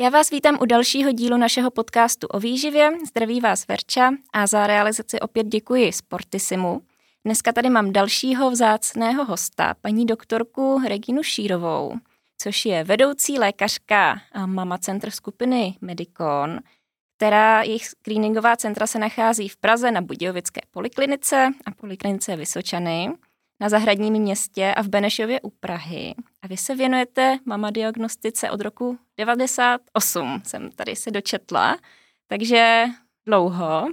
Já vás vítám u dalšího dílu našeho podcastu o výživě. Zdraví vás Verča a za realizaci opět děkuji Sportisimu. Dneska tady mám dalšího vzácného hosta, paní doktorku Reginu Šírovou, což je vedoucí lékařka a mama centr skupiny Medicon, která jejich screeningová centra se nachází v Praze na Budějovické poliklinice a poliklinice Vysočany na zahradním městě a v Benešově u Prahy. A vy se věnujete mama diagnostice od roku 98, jsem tady se dočetla, takže dlouho.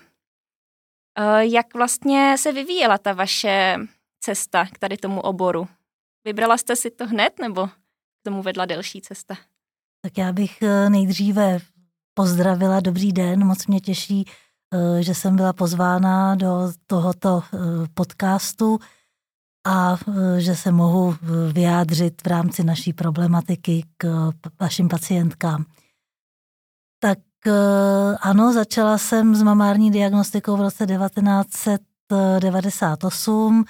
Eh, jak vlastně se vyvíjela ta vaše cesta k tady tomu oboru? Vybrala jste si to hned nebo k tomu vedla delší cesta? Tak já bych eh, nejdříve pozdravila, dobrý den, moc mě těší, eh, že jsem byla pozvána do tohoto podcastu a e, že se mohu e, vyjádřit v rámci naší problematiky k vašim pacientkám. Tak ano, začala jsem s mamární diagnostikou v roce 1998,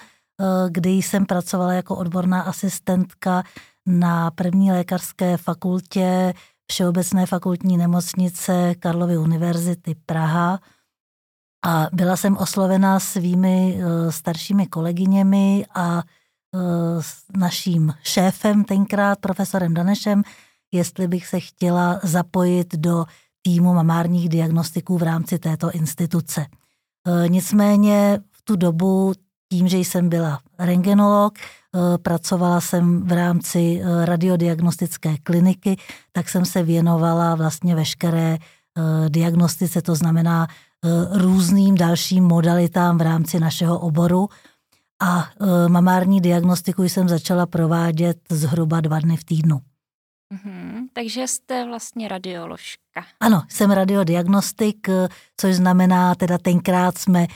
kdy jsem pracovala jako odborná asistentka na první lékařské fakultě Všeobecné fakultní nemocnice Karlovy univerzity Praha a byla jsem oslovena svými uh, staršími kolegyněmi a uh, s naším šéfem tenkrát, profesorem Danešem, jestli bych se chtěla zapojit do týmu mamárních diagnostiků v rámci této instituce. Uh, nicméně v tu dobu, tím, že jsem byla rengenolog, pracovala jsem v rámci radiodiagnostické kliniky, tak jsem se věnovala vlastně veškeré diagnostice, to znamená Eh, různým dalším modalitám v rámci našeho oboru a eh, mamární diagnostiku jsem začala provádět zhruba dva dny v týdnu. Mm-hmm, takže jste vlastně radioložka. Ano, jsem radiodiagnostik, eh, což znamená, teda tenkrát jsme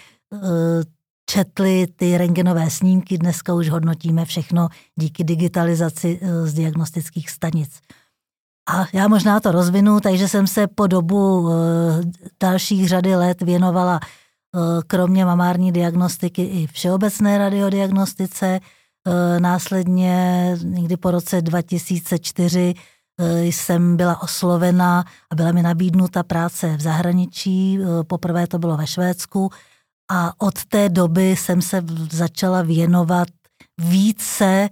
četli ty rengenové snímky, dneska už hodnotíme všechno díky digitalizaci z diagnostických stanic. A já možná to rozvinu, takže jsem se po dobu eh, dalších řady let věnovala eh, kromě mamární diagnostiky i všeobecné radiodiagnostice. Eh, následně někdy po roce 2004 jsem byla oslovena a byla mi nabídnuta práce v zahraničí. Poprvé to bylo ve Švédsku a od té doby jsem se začala věnovat více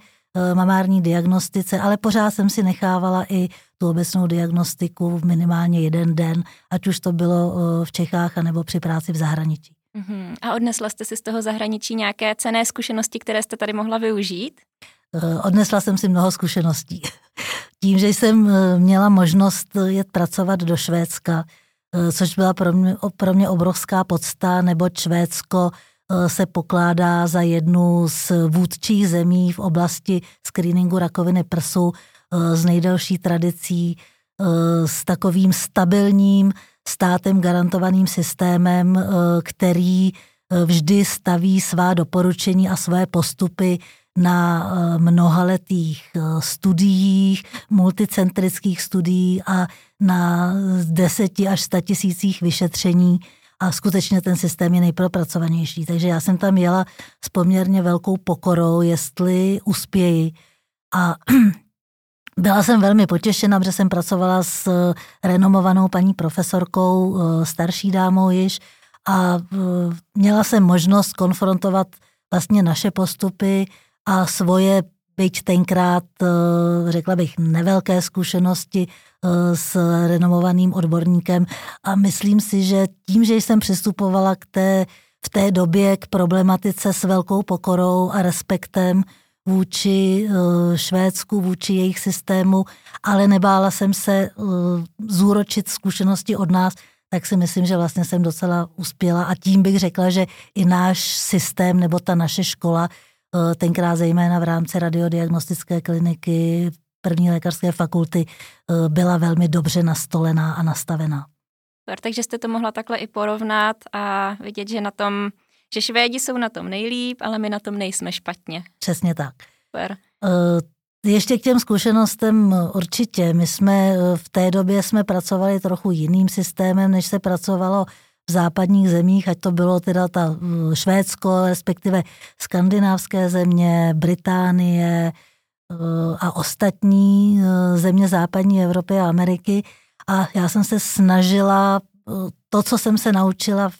mamární diagnostice, ale pořád jsem si nechávala i tu obecnou diagnostiku v minimálně jeden den, ať už to bylo v Čechách anebo při práci v zahraničí. Uh-huh. A odnesla jste si z toho zahraničí nějaké cené zkušenosti, které jste tady mohla využít? E, odnesla jsem si mnoho zkušeností. Tím, že jsem e, měla možnost jet pracovat do Švédska, což byla pro mě, pro mě obrovská podsta, nebo Švédsko se pokládá za jednu z vůdčích zemí v oblasti screeningu rakoviny prsu Eh, s nejdelší tradicí, eh, s takovým stabilním státem garantovaným systémem, eh, který vždy staví svá doporučení a své postupy na mnohaletých studiích, multicentrických studií a na deseti až sta tisících vyšetření a skutečně ten systém je nejpropracovanější. Takže já jsem tam jela s poměrně velkou pokorou, jestli uspěji. A Byla jsem velmi potěšena, protože jsem pracovala s eh, renomovanou paní profesorkou, eh, starší dámou již, a eh, měla jsem možnost konfrontovat vlastně naše postupy a svoje, byť tenkrát, řekla bych, nevelké zkušenosti s renomovaným odborníkem. A myslím si, že tím, že jsem přistupovala k té, v té době k problematice s velkou pokorou a respektem, vůči eh, Švédsku, vůči jejich systému, ale nebála jsem se eh, zúročit zkušenosti od nás, tak si myslím, že vlastně jsem docela uspěla a tím bych řekla, že i náš systém nebo ta naše škola, eh, tenkrát zejména v rámci radiodiagnostické kliniky, první lékařské fakulty, byla velmi dobře nastolená a nastavená. Takže jste to mohla takhle i porovnat a vidět, že na tom že Švédi jsou na tom nejlíp, ale my na tom nejsme špatně. Přesně tak. Super. Uh, ještě k těm zkušenostem určitě. My jsme eh, v té době jsme pracovali trochu jiným systémem, než se pracovalo v západních zemích, ať to bylo teda ta eh, Švédsko, respektive skandinávské země, Británie a ostatní země západní Evropy a Ameriky. A já jsem se snažila to, co jsem se naučila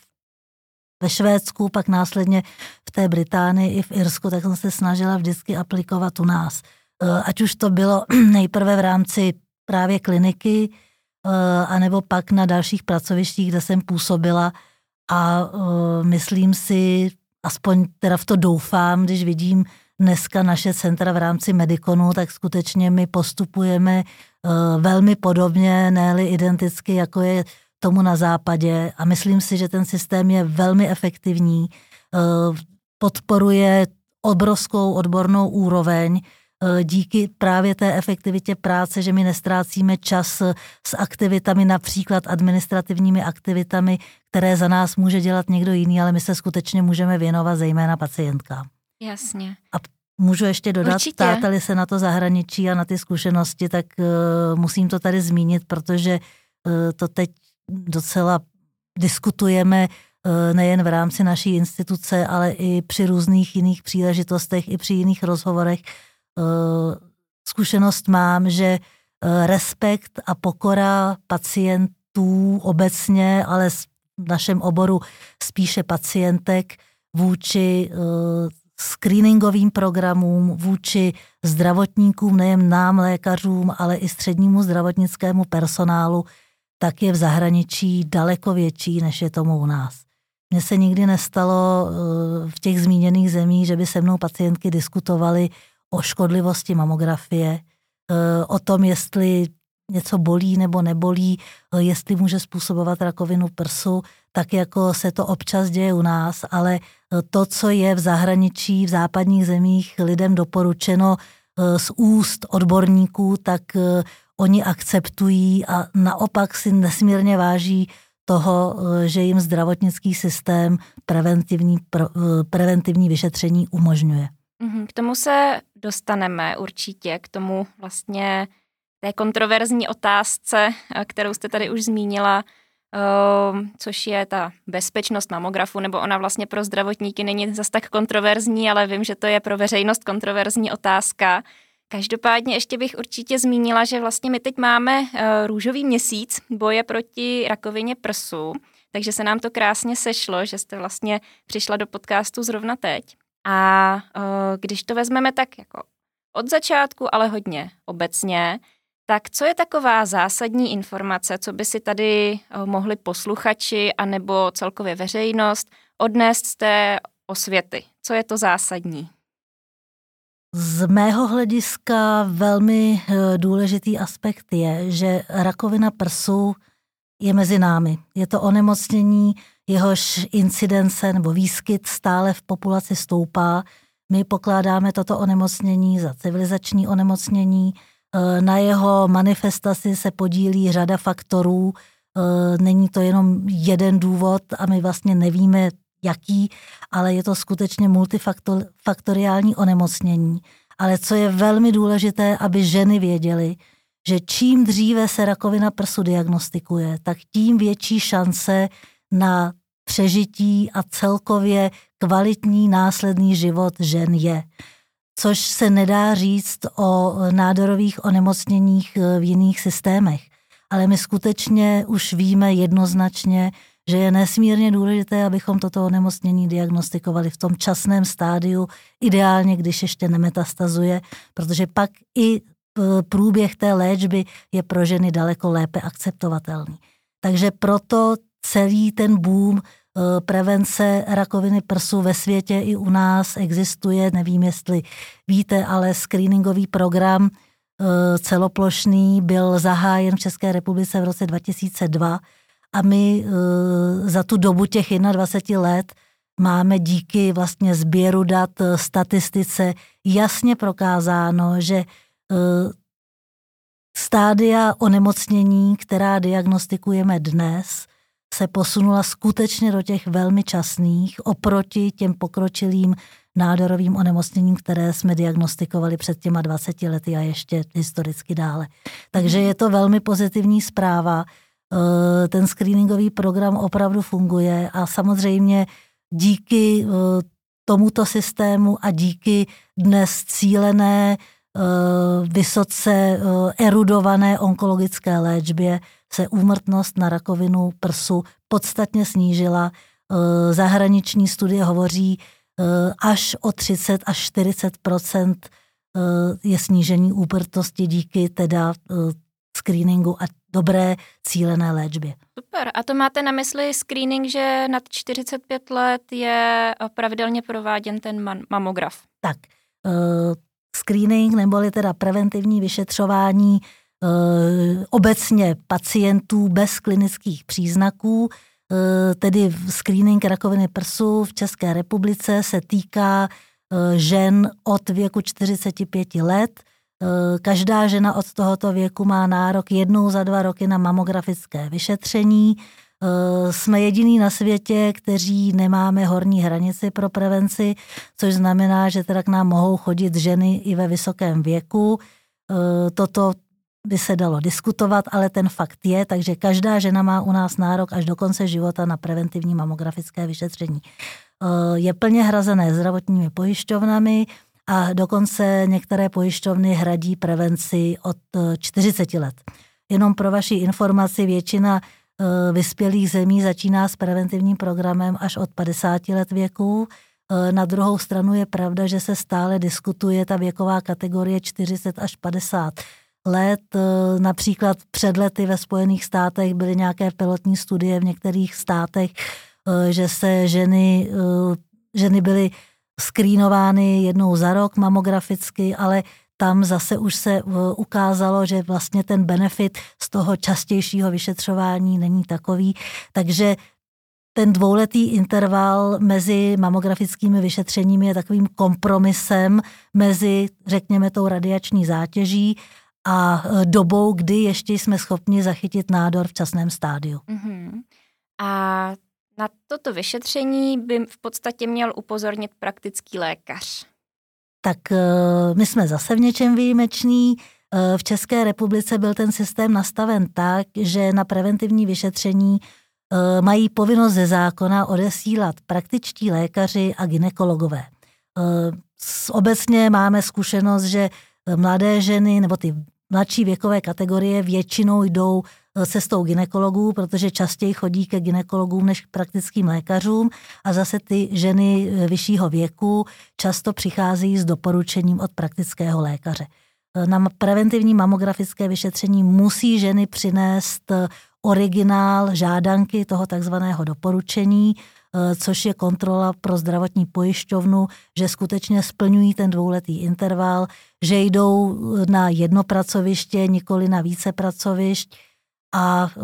ve Švédsku, pak následně v té Británii i v Irsku, tak jsem se snažila vždycky aplikovat u nás. Ať už to bylo nejprve v rámci právě kliniky, anebo pak na dalších pracovištích, kde jsem působila a myslím si, aspoň teda v to doufám, když vidím dneska naše centra v rámci Medikonu, tak skutečně my postupujeme velmi podobně, ne identicky, jako je tomu na západě a myslím si, že ten systém je velmi efektivní, uh, podporuje obrovskou odbornou úroveň, eh, díky právě té efektivitě práce, že my nestrácíme čas s aktivitami, například administrativními aktivitami, které za nás může dělat někdo jiný, ale my se skutečně můžeme věnovat zejména pacientkám. Jasně. A můžu ještě dodat, ptáteli se na to zahraničí a na ty zkušenosti, tak uh, musím to tady zmínit, protože uh, to teď docela diskutujeme uh, nejen v rámci naší instituce, ale i při různých jiných příležitostech, i při jiných rozhovorech. Uh, zkušenost mám, že uh, respekt a pokora pacientů obecně, ale v našem oboru spíše pacientek vůči screeningovým programům vůči zdravotníkům, nejen nám, lékařům, ale i střednímu zdravotnickému personálu, tak je v zahraničí daleko větší, než je tomu u nás. Mně se nikdy nestalo eh, v těch zmíněných zemích, že by se mnou pacientky diskutovali o škodlivosti mamografie, eh, o tom, jestli něco bolí nebo nebolí, eh, jestli může způsobovat rakovinu prsu, tak jako se to občas děje u nás, ale to, co je v zahraničí, v západních zemích lidem doporučeno z úst odborníků, tak oni akceptují a naopak si nesmírně váží toho, že jim zdravotnický systém preventivní, preventivní vyšetření umožňuje. Mhm, k tomu se dostaneme určitě, k tomu vlastně té kontroverzní otázce, eh, kterou jste tady už zmínila, ehm, což je ta bezpečnost mamografu, nebo ona vlastně pro zdravotníky není zas tak kontroverzní, ale vím, že to je pro veřejnost kontroverzní otázka. Každopádně ještě bych určitě zmínila, že vlastně my teď máme eh, růžový měsíc boje proti rakovině prsu, takže se nám to krásně sešlo, že jste vlastně přišla do podcastu zrovna teď. A eh, když to vezmeme tak jako od začátku, ale hodně obecně, tak co je taková zásadní informace, co by si tady eh, mohli posluchači anebo celkově veřejnost odnést z té osvěty? Co je to zásadní? Z mého hlediska velmi eh, důležitý aspekt je, že rakovina prsu je mezi námi. Je to onemocnění, jehož incidence nebo výskyt stále v populaci stoupá. My pokládáme toto onemocnění za civilizační onemocnění, Eh, na jeho manifestaci se podílí řada faktorů, eh, není to jenom jeden důvod a my vlastně nevíme, jaký, ale je to skutečně multifaktoriální onemocnění. Ale co je velmi důležité, aby ženy věděly, že čím dříve se rakovina prsu diagnostikuje, tak tím větší šance na přežití a celkově kvalitní následný život žen je což se nedá říct o nádorových onemocněních eh, v jiných systémech. Ale my skutečně už víme jednoznačně, že je nesmírně důležité, abychom toto onemocnění diagnostikovali v tom časném stádiu, ideálně, když ještě nemetastazuje, protože pak i eh, průběh té léčby je pro ženy daleko lépe akceptovatelný. Takže proto celý ten boom Eh, prevence rakoviny prsu ve světě i u nás existuje, nevím, jestli víte, ale screeningový program eh, celoplošný byl zahájen v České republice v roce 2002 a my eh, za tu dobu těch 21 let máme díky vlastně sběru dat, statistice jasně prokázáno, že stádia onemocnění, která diagnostikujeme dnes, se posunula skutečně do těch velmi časných oproti těm pokročilým nádorovým onemocněním, které jsme diagnostikovali před těma 20 lety a ještě historicky dále. Takže je to velmi pozitivní zpráva. Eh, ten screeningový program opravdu funguje a samozřejmě díky eh, tomuto systému a díky dnes cílené, eh, vysoce erudované onkologické léčbě se úmrtnost na rakovinu prsu podstatně snížila. Zahraniční studie hovoří až o 30 až 40% je snížení úmrtnosti díky teda screeningu a dobré cílené léčbě. Super. A to máte na mysli screening, že nad 45 let je pravidelně prováděn ten mamograf? Tak. Uh, screening neboli teda preventivní vyšetřování uh, obecně pacientů bez klinických příznaků, uh, tedy screening rakoviny prsu v České republice se týká žen od věku 45 let, Eh, každá žena od tohoto věku má nárok jednou za dva roky na mamografické vyšetření. Eh, jsme jediný na světě, kteří nemáme horní hranici pro prevenci, což znamená, že teda k nám mohou chodit ženy i ve vysokém věku. Eh, toto by se dalo diskutovat, ale ten fakt je, takže každá žena má u nás nárok až do konce života na preventivní mamografické vyšetření. Je plně hrazené zdravotními pojišťovnami, a dokonce některé pojišťovny hradí prevenci od 40 eh, let. Jenom pro vaši informaci, většina eh, vyspělých zemí začíná s preventivním programem až od 50 let věku. Eh, na druhou stranu je pravda, že se stále diskutuje ta věková kategorie 40 až 50 let. Například před lety ve Spojených státech byly nějaké pilotní studie v některých státech, že se ženy, ženy byly skrýnovány jednou za rok mamograficky, ale tam zase už se uh, ukázalo, že vlastně ten benefit z toho častějšího vyšetřování není takový. Takže ten dvouletý interval mezi mamografickými vyšetřeními je takovým kompromisem mezi, řekněme, tou radiační zátěží a uh, dobou, kdy ještě jsme schopni zachytit nádor v časném stádiu. Mm-hmm. A na toto vyšetření by v podstatě měl upozornit praktický lékař. Tak eh, my jsme zase v něčem výjimeční. Eh, v České republice byl ten systém nastaven tak, že na preventivní vyšetření eh, mají povinnost ze zákona odesílat praktičtí lékaři a ginekologové. Obecně máme zkušenost, že mladé ženy nebo ty mladší věkové kategorie většinou jdou cestou ginekologů, protože častěji chodí ke ginekologům než k praktickým lékařům a zase ty ženy vyššího věku často přichází s doporučením od praktického lékaře. Na preventivní mamografické vyšetření musí ženy přinést originál žádanky toho takzvaného doporučení, což je kontrola pro zdravotní pojišťovnu, že skutečně splňují ten dvouletý interval, že jdou na jedno pracoviště, nikoli na více pracovišť, a e,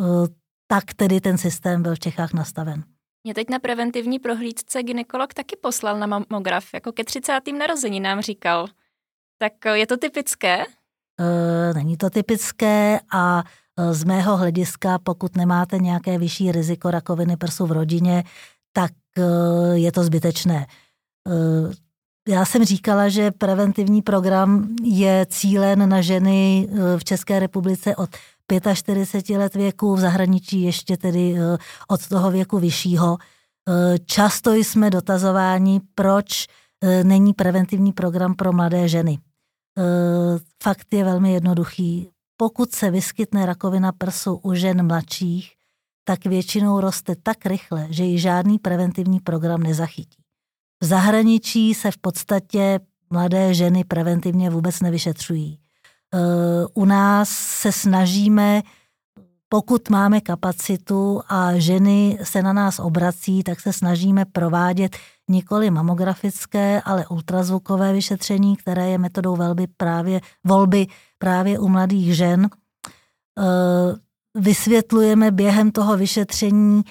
tak tedy ten systém byl v Čechách nastaven. Mě teď na preventivní prohlídce ginekolog taky poslal na mamograf, jako ke 30. nám říkal. Tak e, je to typické? E, není to typické a e, z mého hlediska, pokud nemáte nějaké vyšší riziko rakoviny prsu v rodině, tak je to zbytečné. Já jsem říkala, že preventivní program je cílen na ženy v České republice od 45 let věku, v zahraničí ještě tedy eh, od toho věku vyššího. Eh, často jsme dotazováni, proč eh, není preventivní program pro mladé ženy. Fakt je velmi jednoduchý. Pokud se vyskytne rakovina prsu u žen mladších, tak většinou roste tak rychle, že ji žádný preventivní program nezachytí. V zahraničí se v podstatě mladé ženy preventivně vůbec nevyšetřují. U nás se snažíme, pokud máme kapacitu a ženy se na nás obrací, tak se snažíme provádět nikoli mamografické, ale ultrazvukové vyšetření, které je metodou volby právě, volby právě u mladých žen. Vysvětlujeme během toho vyšetření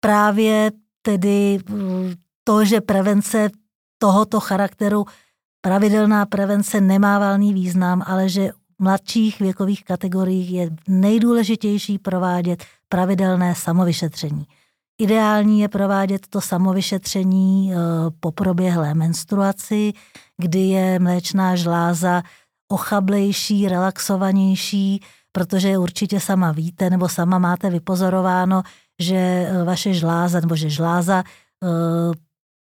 právě tedy to, že prevence tohoto charakteru, pravidelná prevence nemá valný význam, ale že mladších věkových kategoriích je nejdůležitější provádět pravidelné samovyšetření. Ideální je provádět to samovyšetření eh, po proběhlé menstruaci, kdy je mléčná žláza ochablejší, relaxovanější, protože určitě sama víte nebo sama máte vypozorováno, že eh, vaše žláza nebo že žláza eh,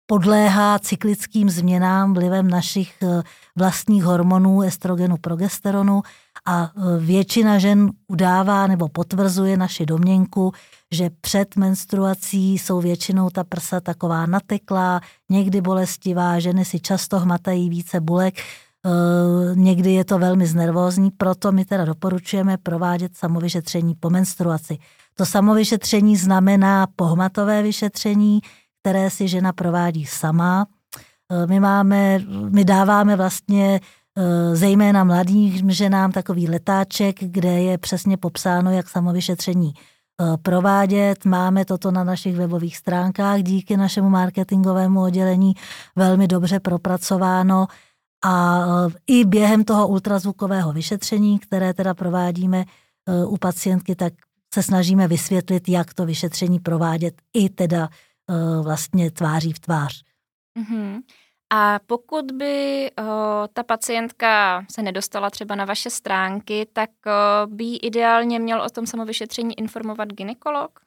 podléhá cyklickým změnám vlivem našich vlastních hormonů, estrogenu, progesteronu a většina žen udává nebo potvrzuje naši domněnku, že před menstruací jsou většinou ta prsa taková nateklá, někdy bolestivá, ženy si často hmatají více bulek, Eh, někdy je to velmi znervózní, proto my teda doporučujeme provádět samovyšetření po menstruaci. To samovyšetření znamená pohmatové vyšetření, které si žena provádí sama. Eh, my, máme, my dáváme vlastně eh, zejména mladým ženám takový letáček, kde je přesně popsáno, jak samovyšetření provádět. Máme toto na našich webových stránkách díky našemu marketingovému oddělení velmi dobře propracováno. A i během toho ultrazvukového vyšetření, které teda provádíme u pacientky, tak se snažíme vysvětlit, jak to vyšetření provádět i teda vlastně tváří v tvář. Mm-hmm. A pokud by o, ta pacientka se nedostala třeba na vaše stránky, tak o, by ideálně měl o tom samovyšetření informovat ginekolog?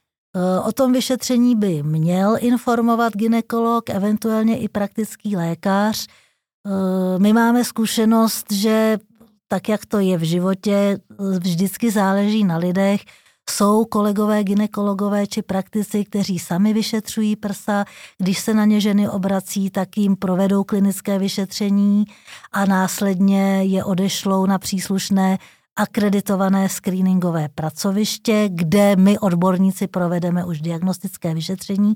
O tom vyšetření by měl informovat ginekolog, eventuálně i praktický lékař. Eh, my máme zkušenost, že tak, jak to je v životě, vždycky záleží na lidech. Jsou kolegové ginekologové či praktici, kteří sami vyšetřují prsa. Když se na ně ženy obrací, tak jim provedou klinické vyšetření a následně je odešlou na příslušné akreditované screeningové pracoviště, kde my odborníci provedeme už diagnostické vyšetření,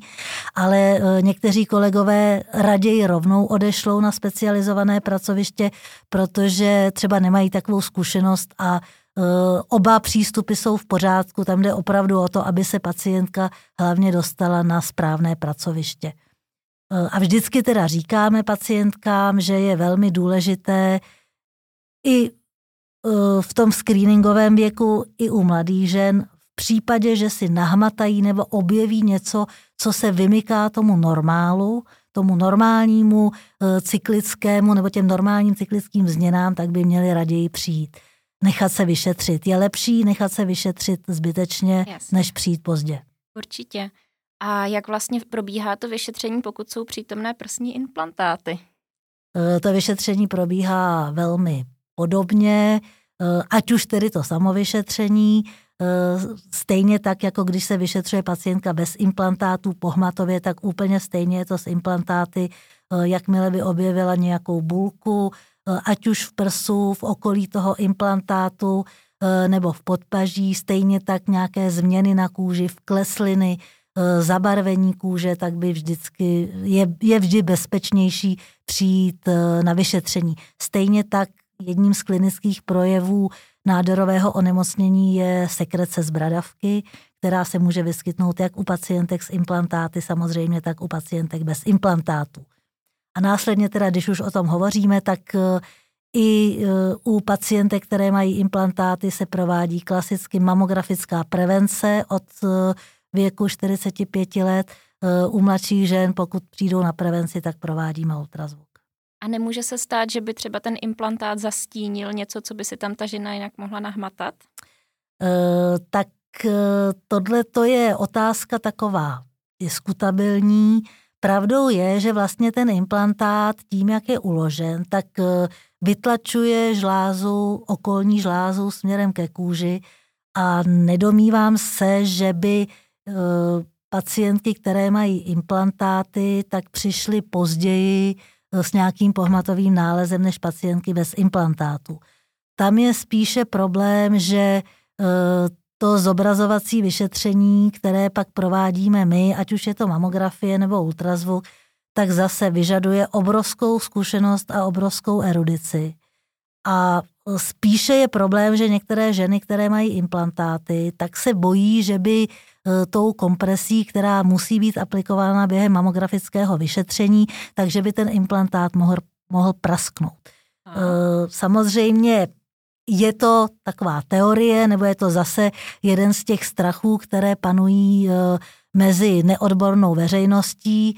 ale e, někteří kolegové raději rovnou odešlou na specializované pracoviště, protože třeba nemají takovou zkušenost a oba přístupy jsou v pořádku. Tam jde opravdu o to, aby se pacientka hlavně dostala na správné pracoviště. E, a vždycky teda říkáme pacientkám, že je velmi důležité i Eh, v tom screeningovém věku i u mladých žen v případě, že si nahmatají nebo objeví něco, co se vymyká tomu normálu, tomu normálnímu eh, cyklickému nebo těm normálním cyklickým změnám, tak by měli raději přijít. Nechat se vyšetřit. Je lepší nechat se vyšetřit zbytečně, Jasně. než přijít pozdě. Určitě. A jak vlastně probíhá to vyšetření, pokud jsou přítomné prsní implantáty? Eh, to vyšetření probíhá velmi podobně, eh, ať už tedy to samovyšetření, eh, stejně tak, jako když se vyšetřuje pacientka bez implantátů pohmatově, tak úplně stejně je to s implantáty, jakmile by objevila nějakou bulku, ať už v prsu, v okolí toho implantátu, nebo v podpaží, stejně tak nějaké změny na kůži, v klesliny, zabarvení kůže, tak by vždycky, je, je vždy bezpečnější přijít na vyšetření. Stejně tak Jedním z klinických projevů nádorového onemocnění je sekrece z bradavky, která se může vyskytnout jak u pacientek s implantáty samozřejmě, tak u pacientek bez implantátů. A následně teda, když už o tom hovoříme, tak eh, i eh, u pacientek, které mají implantáty, se provádí klasicky mamografická prevence od eh, věku 45 let. U mladších žen, pokud přijdou na prevenci, tak provádíme ultrazvuk. A nemůže se stát, že by třeba ten implantát zastínil něco, co by si tam ta žena jinak mohla nahmatat? Uh, tak tohle to je otázka taková diskutabilní. Pravdou je, že vlastně ten implantát tím, jak je uložen, tak uh, vytlačuje žlázu, okolní žlázu směrem ke kůži a nedomývám se, že by pacientky, které mají implantáty, tak přišly později s nějakým pohmatovým nálezem než pacientky bez implantátu. Tam je spíše problém, že to zobrazovací vyšetření, které pak provádíme my, ať už je to mamografie nebo ultrazvuk, tak zase vyžaduje obrovskou zkušenost a obrovskou erudici. A spíše je problém, že některé ženy, které mají implantáty, tak se bojí, že by E, tou kompresí, která musí být aplikována během mamografického vyšetření, takže by ten implantát mohl, mohl prasknout. Aha. E, samozřejmě je to taková teorie, nebo je to zase jeden z těch strachů, které panují e, mezi neodbornou veřejností.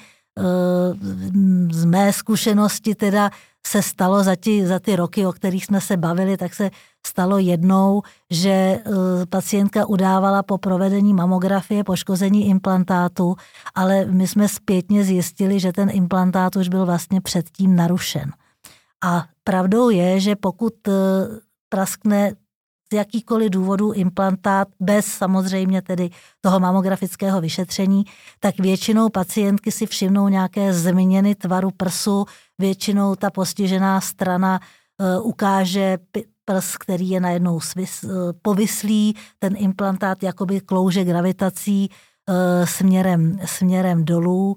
z mé zkušenosti teda se stalo za, ty, za ty roky, o kterých jsme se bavili, tak se stalo jednou, že e, pacientka udávala po provedení mamografie poškození implantátu, ale my jsme zpětně zjistili, že ten implantát už byl vlastně předtím narušen. A pravdou je, že pokud praskne z jakýkoliv důvodu implantát bez samozřejmě tedy toho mamografického vyšetření, tak většinou pacientky si všimnou nějaké změny tvaru prsu, většinou ta postižená strana e, ukáže prs, který je najednou svis, e, povyslý, ten implantát jakoby klouže gravitací e, směrem, směrem dolů.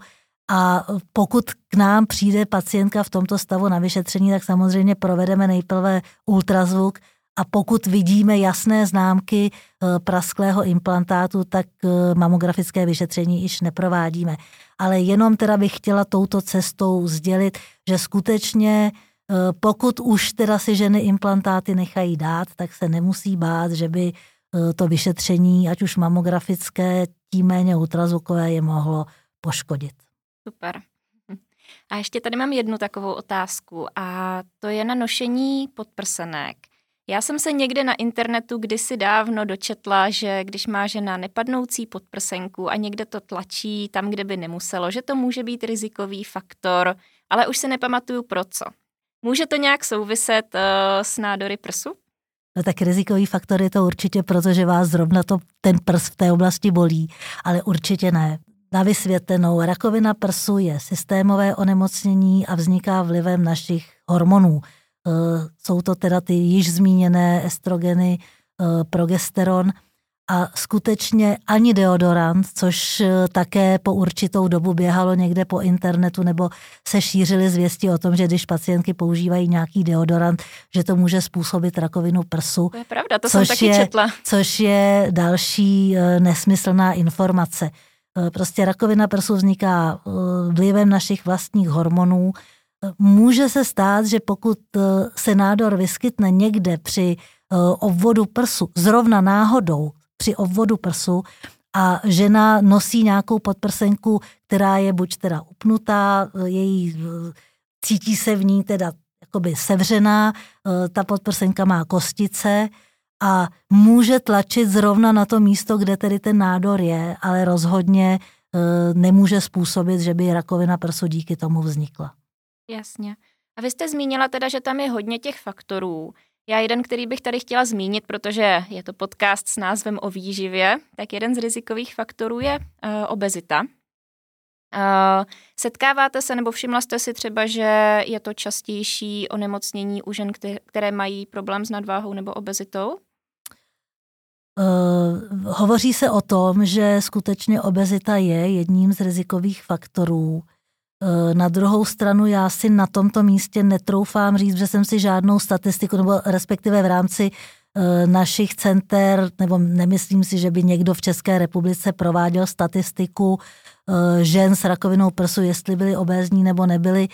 A pokud k nám přijde pacientka v tomto stavu na vyšetření, tak samozřejmě provedeme nejprve ultrazvuk, a pokud vidíme jasné známky eh, prasklého implantátu, tak eh, mamografické vyšetření již neprovádíme. Ale jenom teda bych chtěla touto cestou sdělit, že skutečně eh, pokud už teda si ženy implantáty nechají dát, tak se nemusí bát, že by to vyšetření, ať už mamografické, tím méně ultrazvukové, je mohlo poškodit. Super. A ještě tady mám jednu takovou otázku a to je na nošení podprsenek. Já jsem se někde na internetu kdysi dávno dočetla, že když má žena nepadnoucí podprsenku a někde to tlačí tam, kde by nemuselo, že to může být rizikový faktor, ale už se nepamatuju pro co. Může to nějak souviset uh, s nádory prsu? No tak rizikový faktor je to určitě, protože vás zrovna to, ten prs v té oblasti bolí, ale určitě ne. Na vysvětlenou, rakovina prsu je systémové onemocnění a vzniká vlivem našich hormonů. Eh, jsou to teda ty již zmíněné estrogeny, eh, progesteron a skutečně ani deodorant, což eh, také po určitou dobu běhalo někde po internetu nebo se šířily zvěsti o tom, že když pacientky používají nějaký deodorant, že to může způsobit rakovinu prsu. To je pravda, to jsem taky je, četla. Což je další nesmyslná informace. Prostě rakovina prsu vzniká vlivem našich vlastních hormonů, může se stát, že pokud eh, se nádor vyskytne někde při eh, obvodu prsu, zrovna náhodou při obvodu prsu, a žena nosí nějakou podprsenku, která je buď teda upnutá, eh, její, cítí se v ní teda jakoby sevřená, ta podprsenka má kostice a může tlačit zrovna na to místo, kde tedy ten nádor je, ale rozhodně nemůže způsobit, že by rakovina prsu díky tomu vznikla. Jasně. A vy jste zmínila teda, že tam je hodně těch faktorů. Já jeden, který bych tady chtěla zmínit, protože je to podcast s názvem o výživě, tak jeden z rizikových faktorů je uh, obezita. Uh, setkáváte se nebo všimla jste si třeba, že je to častější onemocnění u žen, které mají problém s nadváhou nebo obezitou? Uh, hovoří se o tom, že skutečně obezita je jedním z rizikových faktorů. Eh, na druhou stranu já si na tomto místě netroufám říct, že jsem si žádnou statistiku, nebo respektive v rámci eh, našich center, nebo nemyslím si, že by někdo v České republice prováděl statistiku eh, žen s rakovinou prsu, jestli byly obézní nebo nebyly.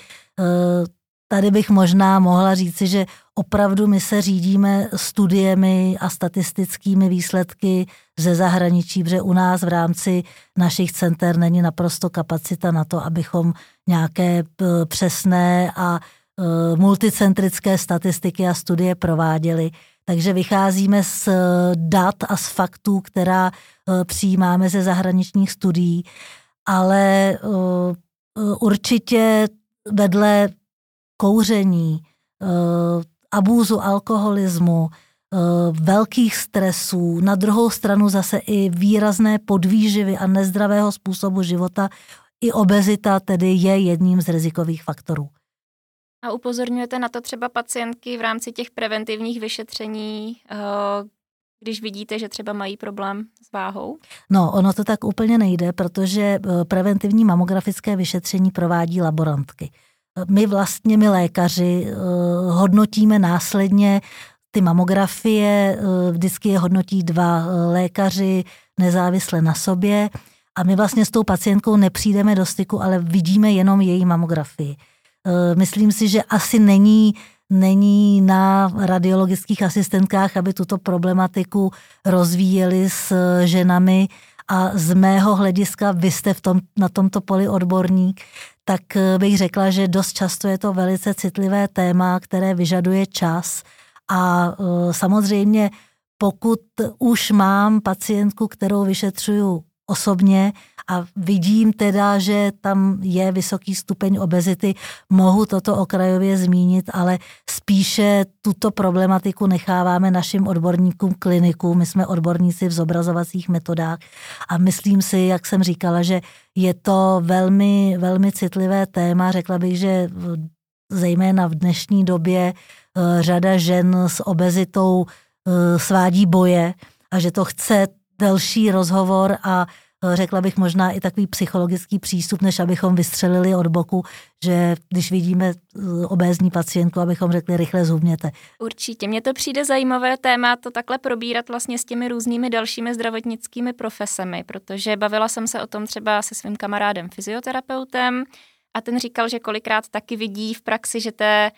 Tady bych možná mohla říci, že opravdu my se řídíme studiemi a statistickými výsledky ze zahraničí, protože u nás v rámci našich center není naprosto kapacita na to, abychom nějaké přesné a multicentrické statistiky a studie prováděli. Takže vycházíme z dat a z faktů, která přijímáme ze zahraničních studií, ale určitě vedle kouření, eh, abúzu alkoholismu, eh, velkých stresů, na druhou stranu zase i výrazné podvýživy a nezdravého způsobu života, i obezita tedy je jedním z rizikových faktorů. A upozorňujete na to třeba pacientky v rámci těch preventivních vyšetření, eh, když vidíte, že třeba mají problém s váhou? No, ono to tak úplně nejde, protože preventivní mamografické vyšetření provádí laborantky my vlastně, my lékaři, eh, hodnotíme následně ty mamografie, eh, vždycky je hodnotí dva eh, lékaři nezávisle na sobě a my vlastně s tou pacientkou nepřijdeme do styku, ale vidíme jenom její mamografii. Myslím si, že asi není, není na radiologických asistentkách, aby tuto problematiku rozvíjeli s ženami, a z mého hlediska vy jste v tom, na tomto poli odborník, tak bych řekla, že dost často je to velice citlivé téma, které vyžaduje čas. A samozřejmě pokud už mám pacientku, kterou vyšetřuju osobně a vidím teda, že tam je vysoký stupeň obezity, mohu toto okrajově zmínit, ale spíše tuto problematiku necháváme našim odborníkům kliniku. My jsme odborníci v zobrazovacích metodách a myslím si, jak jsem říkala, že je to velmi, velmi citlivé téma. Řekla bych, že zejména v dnešní době eh, řada žen s obezitou eh, svádí boje a že to chce delší rozhovor a e, řekla bych možná i takový psychologický přístup, než abychom vystřelili od boku, že když vidíme e, obézní pacientku, abychom řekli rychle zhubněte. Určitě, mně to přijde zajímavé téma to takhle probírat vlastně s těmi různými dalšími zdravotnickými profesemi, protože bavila jsem se o tom třeba se svým kamarádem fyzioterapeutem a ten říkal, že kolikrát taky vidí v praxi, že té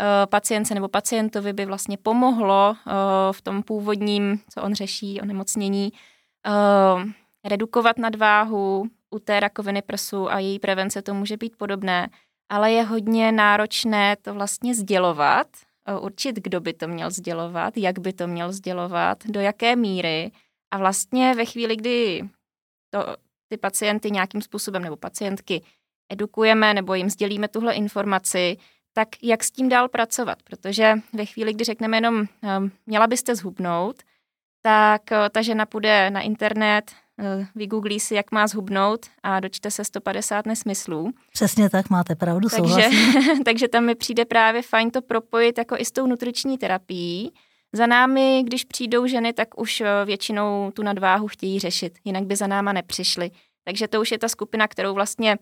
Eh, pacience nebo pacientovi by vlastně pomohlo eh, v tom původním, co on řeší, onemocnění, eh, redukovat nadváhu u té rakoviny prsu a její prevence to může být podobné, ale je hodně náročné to vlastně sdělovat, určit, kdo by to měl sdělovat, jak by to měl sdělovat, do jaké míry. A vlastně ve chvíli, kdy to, ty pacienty nějakým způsobem nebo pacientky edukujeme nebo jim sdělíme tuhle informaci, tak jak s tím dál pracovat? Protože ve chvíli, kdy řekneme jenom, ehm, měla byste zhubnout, tak eh, ta žena půjde na internet, eh, vygooglí si, jak má zhubnout a dočte se 150 nesmyslů. Přesně tak, máte pravdu, takže, takže tam mi přijde právě fajn to propojit jako i s tou nutriční terapií. Za námi, když přijdou ženy, tak už eh, většinou tu nadváhu chtějí řešit, jinak by za náma nepřišly. Takže to už je ta skupina, kterou vlastně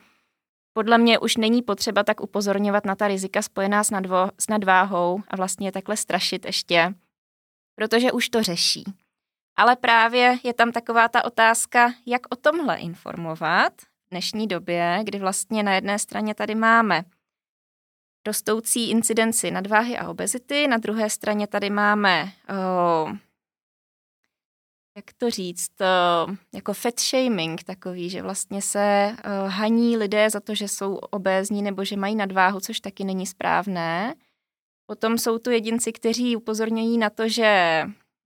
podle mě už není potřeba tak upozorňovat na ta rizika spojená s, nadvo, s nadváhou a vlastně takhle strašit ještě, protože už to řeší. Ale právě je tam taková ta otázka, jak o tomhle informovat v dnešní době, kdy vlastně na jedné straně tady máme rostoucí incidenci nadváhy a obezity, na druhé straně tady máme oh, jak to říct, jako fat shaming takový, že vlastně se eh, haní lidé za to, že jsou obézní nebo že mají nadváhu, což taky není správné. Potom jsou tu jedinci, kteří upozorňují na to, že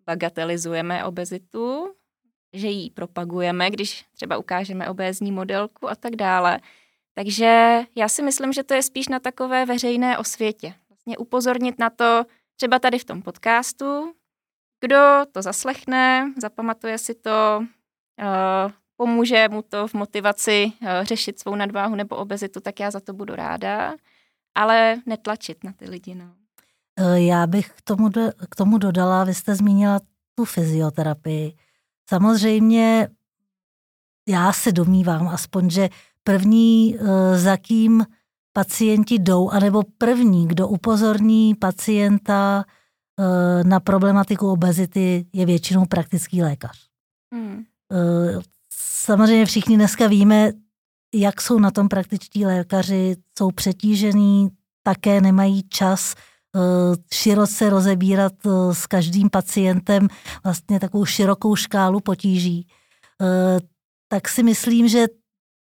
bagatelizujeme obezitu, že ji propagujeme, když třeba ukážeme obézní modelku a tak dále. Takže já si myslím, že to je spíš na takové veřejné osvětě. Vlastně upozornit na to, třeba tady v tom podcastu, kdo to zaslechne, zapamatuje si to, eh, pomůže mu to v motivaci eh, řešit svou nadváhu nebo obezitu, tak já za to budu ráda, ale netlačit na ty lidi. No. Eh, já bych k tomu, do, k tomu dodala, vy jste zmínila tu fyzioterapii. Samozřejmě já se domývám aspoň, že první, za kým pacienti jdou, anebo první, kdo upozorní pacienta na problematiku obezity je většinou praktický lékař. Eh, samozřejmě všichni dneska víme, jak jsou na tom praktičtí lékaři, jsou přetížený, také nemají čas eh, široce rozebírat s každým pacientem vlastně takovou širokou škálu potíží. Tak si myslím, že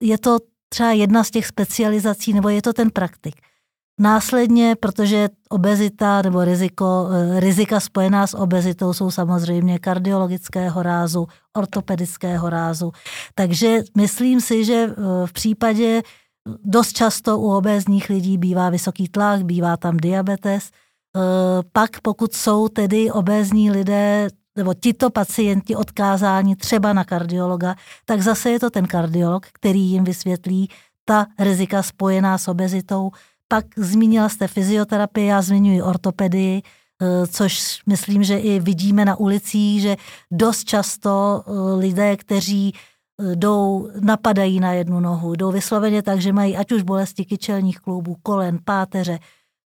je to třeba jedna z těch specializací, nebo je to ten praktik. Následně, protože obezita nebo riziko, eh, rizika spojená s obezitou jsou samozřejmě kardiologického rázu, ortopedického rázu. Takže myslím si, že eh, v případě dost často u obézních lidí bývá vysoký tlak, bývá tam diabetes. Eh, pak pokud jsou tedy obézní lidé nebo tito pacienti odkázáni třeba na kardiologa, tak zase je to ten kardiolog, který jim vysvětlí ta rizika spojená s obezitou, pak zmínila jste fyzioterapii, já zmiňuji ortopedii, eh, což myslím, že i vidíme na ulicích, že dost často eh, lidé, kteří eh, jdou, napadají na jednu nohu, jdou vysloveně tak, že mají ať už bolesti kyčelních kloubů, kolen, páteře,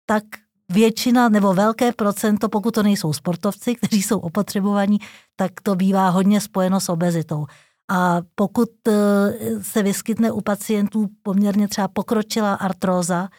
tak většina nebo velké procento, pokud to nejsou sportovci, kteří jsou opotřebovaní, tak to bývá hodně spojeno s obezitou. A pokud se vyskytne u pacientů poměrně třeba pokročilá artróza,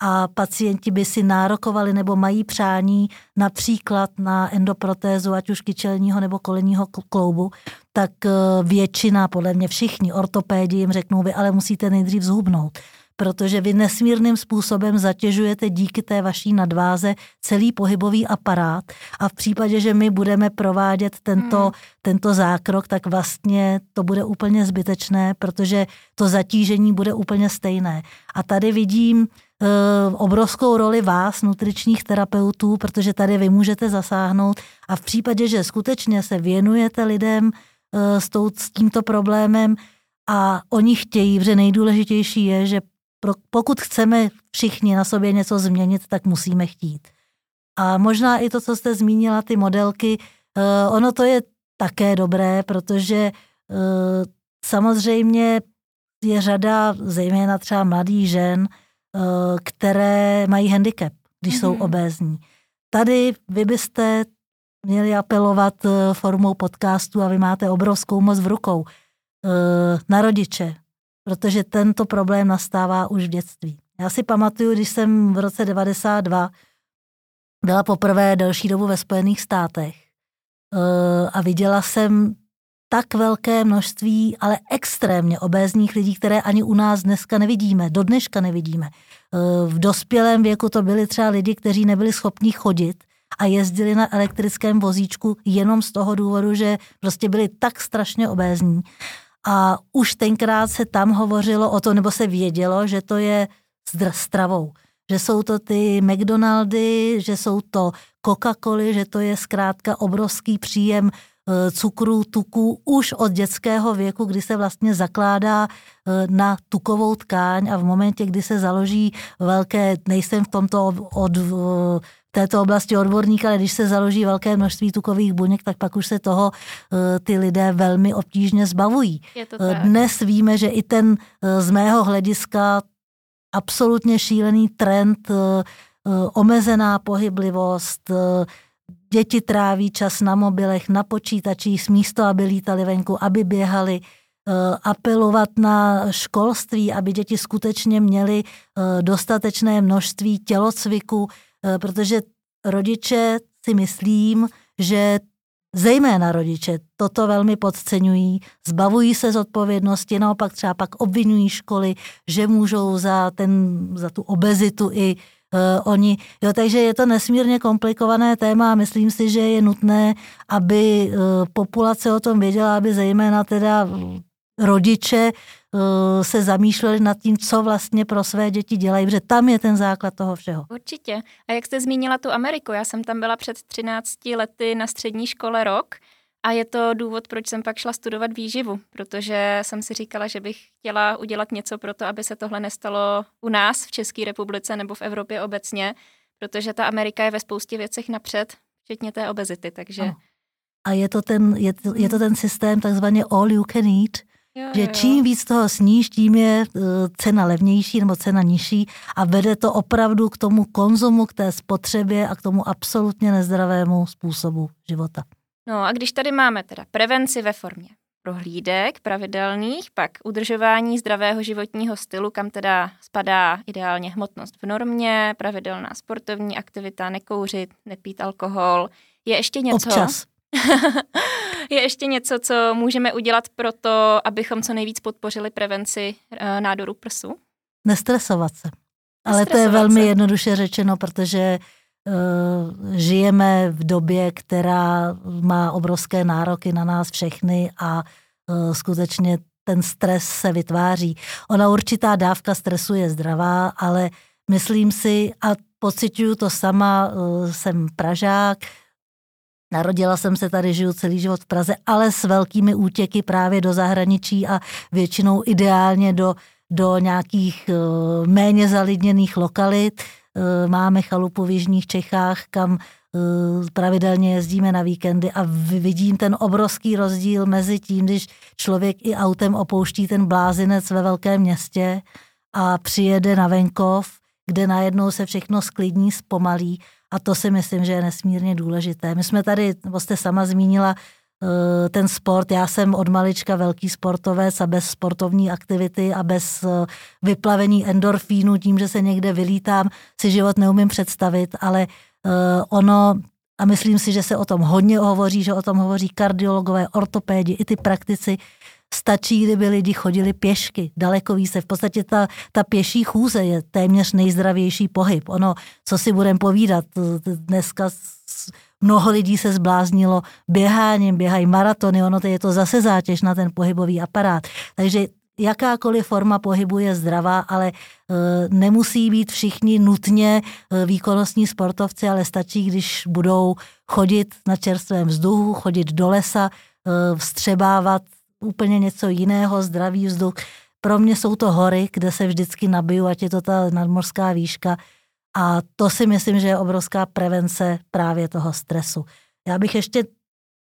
a pacienti by si nárokovali nebo mají přání například na endoprotézu, ať už kyčelního nebo kolenního kloubu, tak eh, většina, podle mě všichni ortopédi jim řeknou, vy ale musíte nejdřív zhubnout protože vy nesmírným způsobem zatěžujete díky té vaší nadváze celý pohybový aparát a v případě, že my budeme provádět tento, hmm. tento zákrok, tak vlastně to bude úplně zbytečné, protože to zatížení bude úplně stejné. A tady vidím e, obrovskou roli vás, nutričních terapeutů, protože tady vy můžete zasáhnout a v případě, že skutečně se věnujete lidem e, s, tou, s tímto problémem, a oni chtějí, protože nejdůležitější je, že pokud chceme všichni na sobě něco změnit, tak musíme chtít. A možná i to, co jste zmínila, ty modelky, eh, ono to je také dobré, protože eh, samozřejmě je řada, zejména třeba mladých žen, eh, které mají handicap, když mm-hmm. jsou mhm. obézní. Tady vy byste měli apelovat formou podcastu a vy máte obrovskou moc v rukou na rodiče, protože tento problém nastává už v dětství. Já si pamatuju, když jsem v roce 92 byla poprvé delší dobu ve Spojených státech eh, a viděla jsem tak velké množství, ale extrémně obézních lidí, které ani u nás dneska nevidíme, do dneška nevidíme. Eh, v dospělém věku to byli třeba lidi, kteří nebyli schopni chodit a jezdili na elektrickém vozíčku jenom z toho důvodu, že prostě byli tak strašně obézní. A už tenkrát se tam hovořilo o to, nebo se vědělo, že to je stravou. Že jsou to ty McDonaldy, že jsou to Coca-Coly, že to je zkrátka obrovský příjem e, cukru, tuku už od dětského věku, kdy se vlastně zakládá e, na tukovou tkáň a v momentě, kdy se založí velké, nejsem v tomto od, od této oblasti odborník, ale když se založí velké množství tukových buněk, tak pak už se toho eh, ty lidé velmi obtížně zbavují. Eh, dnes víme, že i ten eh, z mého hlediska absolutně šílený trend, omezená pohyblivost, děti tráví čas na mobilech, na počítačích, místo, aby lítali venku, aby běhali, apelovat na školství, aby děti skutečně měly dostatečné množství tělocviku, protože rodiče si myslím, že zejména rodiče toto velmi podceňují, zbavují se z odpovědnosti, naopak třeba pak obvinují školy, že můžou za, ten, za tu obezitu i uh, oni. Jo, takže je to nesmírně komplikované téma a myslím si, že je nutné, aby uh, populace o tom věděla, aby zejména teda rodiče se zamýšleli nad tím, co vlastně pro své děti dělají, protože tam je ten základ toho všeho. Určitě. A jak jste zmínila tu Ameriku, já jsem tam byla před 13 lety na střední škole rok a je to důvod, proč jsem pak šla studovat výživu, protože jsem si říkala, že bych chtěla udělat něco pro to, aby se tohle nestalo u nás v České republice nebo v Evropě obecně, protože ta Amerika je ve spoustě věcech napřed, včetně té obezity, takže... A je to ten, je to, je to ten systém takzvaně all you can eat, Jo, že čím víc toho sníš, tím je uh, cena levnější nebo cena nižší a vede to opravdu k tomu konzumu, k té spotřebě a k tomu absolutně nezdravému způsobu života. No a když tady máme teda prevenci ve formě prohlídek pravidelných, pak udržování zdravého životního stylu, kam teda spadá ideálně hmotnost v normě, pravidelná sportovní aktivita, nekouřit, nepít alkohol, je ještě něco? Občas. je ještě něco, co můžeme udělat pro to, abychom co nejvíc podpořili prevenci uh, nádoru prsu? Nestresovat se. Ale Nestresovat to je velmi se. jednoduše řečeno, protože uh, žijeme v době, která má obrovské nároky na nás všechny a uh, skutečně ten stres se vytváří. Ona určitá dávka stresu je zdravá, ale myslím si, a pocituju to sama, jsem Pražák, Narodila jsem se tady, žiju celý život v Praze, ale s velkými útěky právě do zahraničí a většinou ideálně do, do nějakých uh, méně zalidněných lokalit. Uh, máme chalupu v Jižních Čechách, kam uh, pravidelně jezdíme na víkendy a vidím ten obrovský rozdíl mezi tím, když člověk i autem opouští ten blázinec ve velkém městě a přijede na venkov, kde najednou se všechno sklidní, zpomalí a to si myslím, že je nesmírně důležité. My jsme tady, nebo jste sama zmínila, Eh, ten sport. Já jsem od malička velký sportovec a bez sportovní aktivity a bez eh, vyplavení endorfínu, tím, že se někde vylítám, si život neumím představit, ale eh, ono, a myslím si, že se o tom hodně hovoří, že o tom hovoří kardiologové, ortopédi, i ty praktici, Stačí, kdyby lidi chodili pěšky, daleko více. V podstatě ta, ta pěší chůze je téměř nejzdravější pohyb. Ono, co si budeme povídat, dneska mnoho lidí se zbláznilo běháním, běhají maratony, ono to je to zase zátěž na ten pohybový aparát. Takže jakákoliv forma pohybu je zdravá, ale e, nemusí být všichni nutně e, výkonnostní sportovci, ale stačí, když budou chodit na čerstvém vzduchu, chodit do lesa, e, vstřebávat úplně něco jiného, zdravý vzduch. Pro mě jsou to hory, kde se vždycky nabiju, ať je to ta nadmorská výška. A to si myslím, že je obrovská prevence právě toho stresu. Já bych ještě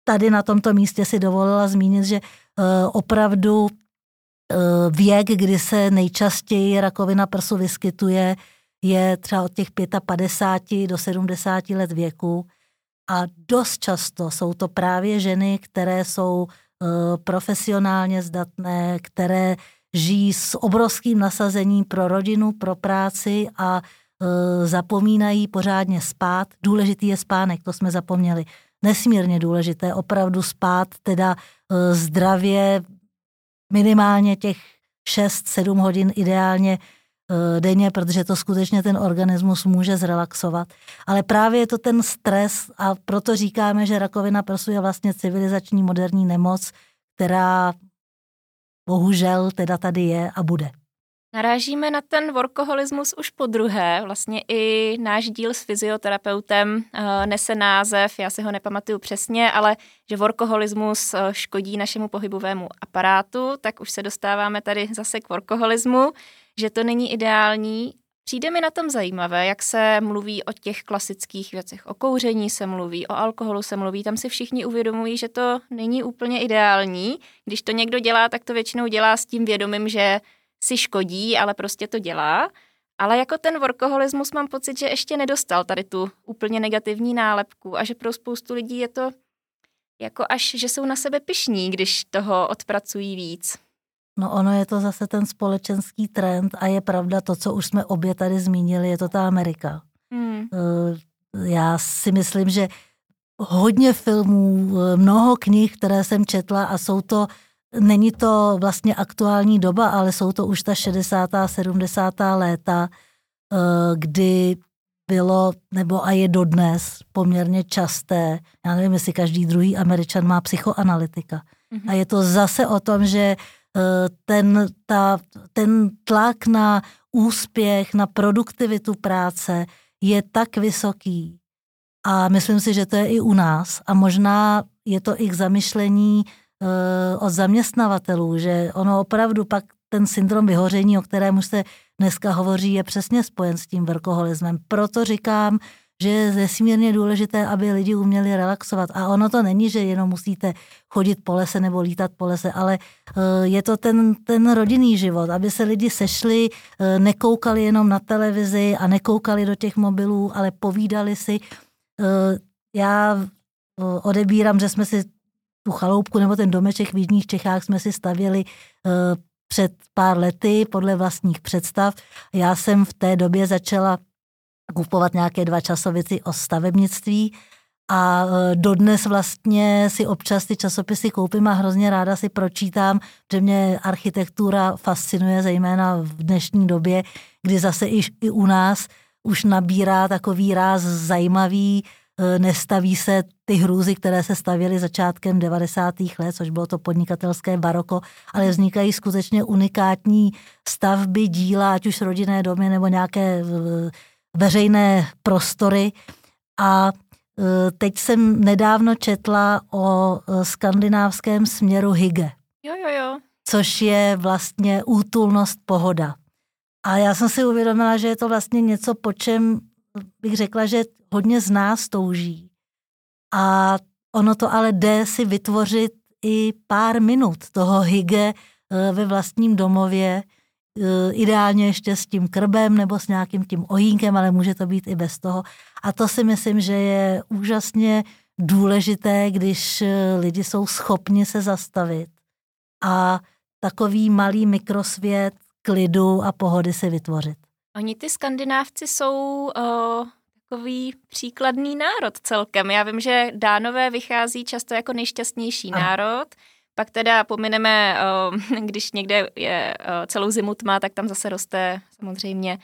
tady na tomto místě si dovolila zmínit, že uh, opravdu uh, věk, kdy se nejčastěji rakovina prsu vyskytuje, je třeba od těch 55 do 70 let věku. A dost často jsou to právě ženy, které jsou Eh, profesionálně zdatné, které žijí s obrovským nasazením pro rodinu, pro práci a eh, zapomínají pořádně spát. Důležitý je spánek, to jsme zapomněli. Nesmírně důležité, opravdu spát, teda eh, zdravě minimálně těch 6-7 hodin ideálně Eh, denně, protože to skutečně ten organismus může zrelaxovat. Ale právě je to ten stres a proto říkáme, že rakovina prsu je vlastně civilizační moderní nemoc, která bohužel teda tady je a bude. Narážíme na ten workoholismus už po druhé. Vlastně i náš díl s fyzioterapeutem uh, nese název, já si ho nepamatuju přesně, ale že workoholismus uh, škodí našemu pohybovému aparátu, tak už se dostáváme tady zase k workoholismu že to není ideální. Přijde mi na tom zajímavé, jak se mluví o těch klasických věcech. O kouření se mluví, o alkoholu se mluví. Tam si všichni uvědomují, že to není úplně ideální. Když to někdo dělá, tak to většinou dělá s tím vědomím, že si škodí, ale prostě to dělá. Ale jako ten workoholismus mám pocit, že ještě nedostal tady tu úplně negativní nálepku a že pro spoustu lidí je to jako až, že jsou na sebe pišní, když toho odpracují víc. No ono je to zase ten společenský trend a je pravda to, co už jsme obě tady zmínili, je to ta Amerika. Hmm. Já si myslím, že hodně filmů, eh, mnoho knih, které jsem četla a jsou to, není to vlastně aktuální doba, ale jsou to už ta 60. 70. léta, eh, kdy bylo, nebo a je dodnes poměrně časté, já nevím, jestli každý druhý američan má psychoanalytika. Mm-hmm. A je to zase o tom, že Eh, ten, ta, ten tlak na úspěch, na produktivitu práce je tak vysoký. A myslím si, že to je i u nás. A možná je to i k zamyšlení uh, od zaměstnavatelů, že ono opravdu pak ten syndrom vyhoření, o kterém už se dneska hovoří, je přesně spojen s tím workoholismem. Proto říkám, že je nesmírně důležité, aby lidi uměli relaxovat. A ono to není, že jenom musíte chodit po lese nebo lítat po lese, ale eh, je to ten, ten rodinný život, aby se lidi sešli, eh, nekoukali jenom na televizi a nekoukali do těch mobilů, ale povídali si. Eh, já odebírám, že jsme si tu chaloupku nebo ten domeček v Jižních Čechách jsme si stavěli před pár lety podle vlastních představ. Já jsem v té době začala kupovat nějaké dva časopisy o stavebnictví a e, dodnes vlastně si občas ty časopisy koupím a hrozně ráda si pročítám, že mě architektura fascinuje, zejména v dnešní době, kdy zase i, i u nás už nabírá takový ráz zajímavý, e, nestaví se ty hrůzy, které se stavěly začátkem 90. let, což bylo to podnikatelské baroko, ale vznikají skutečně unikátní stavby, díla, ať už rodinné domy nebo nějaké veřejné prostory a e, teď jsem nedávno četla o e, skandinávském směru Hygge. Jo, jo, jo. Což je vlastně útulnost pohoda. A já jsem si uvědomila, že je to vlastně něco, po čem bych řekla, že hodně z nás touží. A ono to ale jde si vytvořit i pár minut toho hygge e, ve vlastním domově, ideálně ještě s tím krbem nebo s nějakým tím ohýnkem, ale může to být i bez toho. A to si myslím, že je úžasně důležité, když eh, lidi jsou schopni se zastavit a takový malý mikrosvět klidu a pohody si vytvořit. Oni ty skandinávci jsou uh, takový příkladný národ celkem. Já vím, že dánové vychází často jako nejšťastnější ano. národ, pak teda pomineme, uh, když někde je uh, celou zimu tma, tak tam zase roste samozřejmě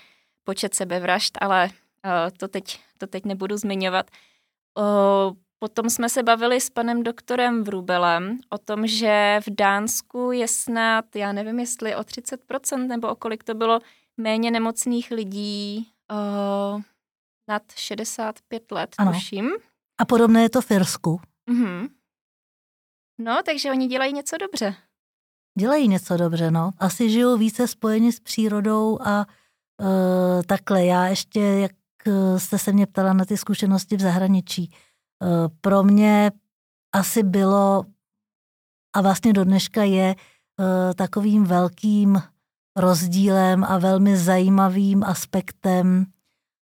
počet sebevražd, ale uh, to, teď, to teď nebudu zmiňovat. Potom jsme se bavili s panem doktorem Vrubelem o tom, že v Dánsku je snad, já nevím, jestli o 30% nebo o kolik to bylo, méně nemocných lidí uh, nad 65 let, ano. tuším. A podobné je to v Irsku. Mm-hmm. No, takže oni dělají něco dobře. Dělají něco dobře, no. Asi žijou více spojeni s přírodou a uh, takhle. Já ještě, jak e, jste se mě ptala na ty zkušenosti v zahraničí, uh, pro mě asi bylo a vlastně do dneška je uh, takovým velkým rozdílem a velmi zajímavým aspektem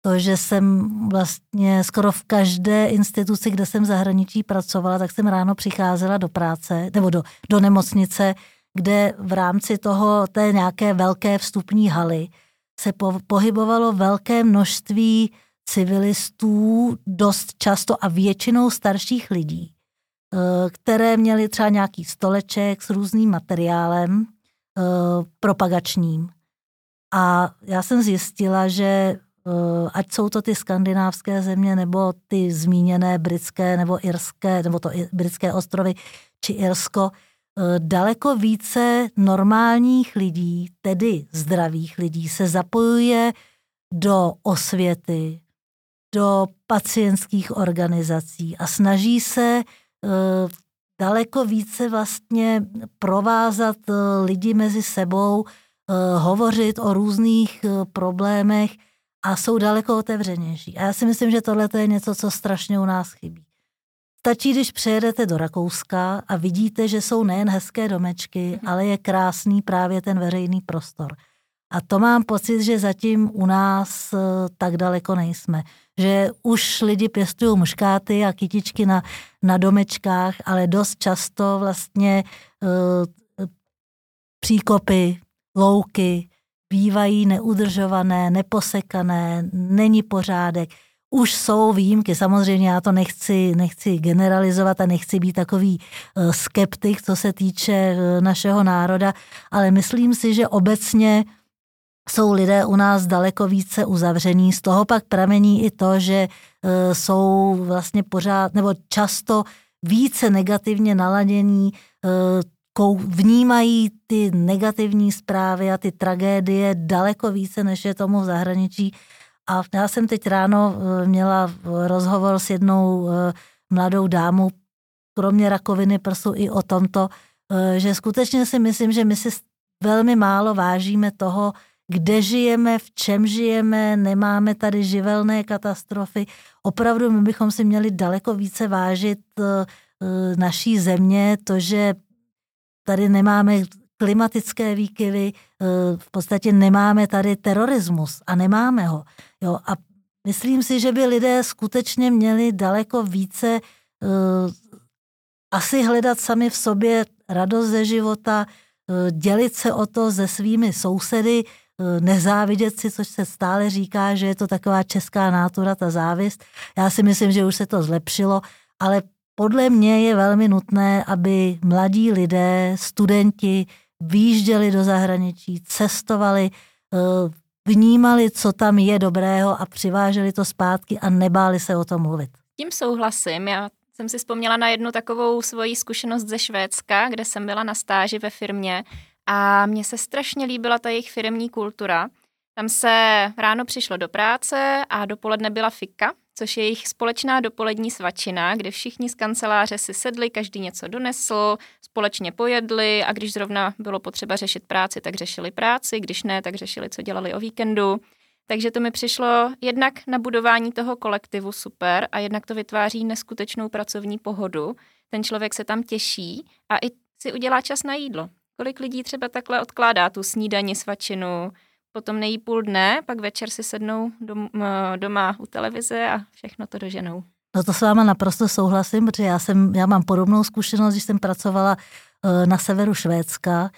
to, že jsem vlastně skoro v každé instituci, kde jsem v zahraničí pracovala, tak jsem ráno přicházela do práce nebo do, do nemocnice, kde v rámci toho té nějaké velké vstupní haly se po, pohybovalo velké množství civilistů, dost často a většinou starších lidí, eh, které měli třeba nějaký stoleček s různým materiálem Eh, propagačním. A já jsem zjistila, že ať jsou to ty skandinávské země, nebo ty zmíněné britské nebo irské, nebo to britské ostrovy, či Irsko, eh, daleko více normálních lidí, tedy zdravých lidí, se zapojuje do osvěty, do pacientských organizací a snaží se daleko více vlastně provázat eh, lidi mezi sebou, eh, hovořit o různých eh, problémech a jsou daleko otevřenější. A já si myslím, že tohle je něco, co strašně u nás chybí. Stačí, když přejedete do Rakouska a vidíte, že jsou nejen hezké domečky, mhm. ale je krásný právě ten veřejný prostor. A to mám pocit, že zatím u nás tak daleko nejsme že už lidi pěstují muškáty a kytičky na, na domečkách, ale dost často vlastně uh, příkopy, louky bývají neudržované, neposekané, není pořádek. Už jsou výjimky, samozřejmě já to nechci, nechci generalizovat a nechci být takový uh, skeptik, co se týče uh, našeho národa, ale myslím si, že obecně jsou lidé u nás daleko více uzavření. Z toho pak pramení i to, že e, jsou vlastně pořád nebo často více negativně naladění, e, vnímají ty negativní zprávy a ty tragédie daleko více, než je tomu v zahraničí. A já jsem teď ráno e, měla rozhovor s jednou mladou dámou, kromě rakoviny prsu i o tomto, že skutečně si myslím, že my si velmi málo vážíme toho, kde žijeme, v čem žijeme, nemáme tady živelné katastrofy. Opravdu my bychom si měli daleko více vážit eh, eh, naší země, to, že tady nemáme klimatické výkyvy, eh, v podstatě nemáme tady terorismus a nemáme ho. Jo, a myslím si, že by lidé skutečně měli daleko více asi hledat sami v sobě radost ze života, dělit se o to se svými sousedy, Eh, nezávidět si, což se stále říká, že je to taková česká nátura, ta závist. Já si myslím, že už se to zlepšilo, ale podle mě je velmi nutné, aby mladí lidé, studenti výjížděli do zahraničí, cestovali, eh, vnímali, co tam je dobrého a přiváželi to zpátky a nebáli se o tom mluvit. Tím souhlasím. Já jsem si vzpomněla na jednu takovou svoji zkušenost ze Švédska, kde jsem byla na stáži ve firmě a mně se strašně líbila ta jejich firmní kultura. Tam se ráno přišlo do práce a dopoledne byla fika, což je jejich společná dopolední svačina, kde všichni z kanceláře si sedli, každý něco donesl, společně pojedli a když zrovna bylo potřeba řešit práci, tak řešili práci, když ne, tak řešili, co dělali o víkendu. Takže to mi přišlo jednak na budování toho kolektivu super a jednak to vytváří neskutečnou pracovní pohodu. Ten člověk se tam těší a i si udělá čas na jídlo. Kolik lidí třeba takhle odkládá tu snídani, svačinu, potom nejí půl dne, pak večer si sednou dom, doma u televize a všechno to doženou. No to s váma naprosto souhlasím, protože já, jsem, já mám podobnou zkušenost, když jsem pracovala eh, na severu Švédska,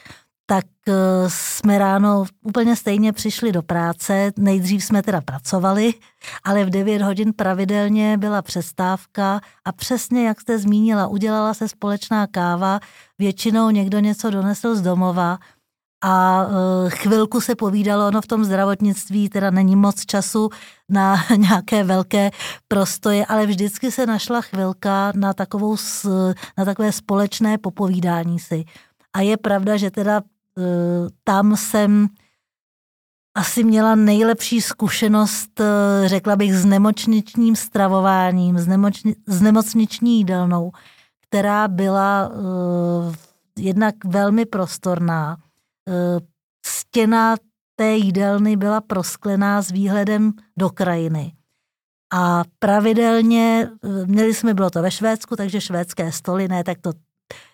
tak eh, jsme ráno úplně stejně přišli do práce. Nejdřív jsme teda pracovali, ale v 9 hodin pravidelně byla přestávka a přesně jak jste zmínila, udělala se společná káva, většinou někdo něco donesl z domova a eh, chvilku se povídalo, ono v tom zdravotnictví teda není moc času na nějaké velké prostoje, ale vždycky se našla chvilka na, takovou, na takové společné popovídání si. A je pravda, že teda Eh, tam jsem asi měla nejlepší zkušenost, eh, řekla bych, s nemocničním stravováním, s, nemočni, s nemocniční jídelnou, která byla jednak velmi prostorná. Uh, stěna té jídelny byla prosklená s výhledem do krajiny. A pravidelně, měli jsme, bylo to ve Švédsku, takže švédské stoly, ne tak to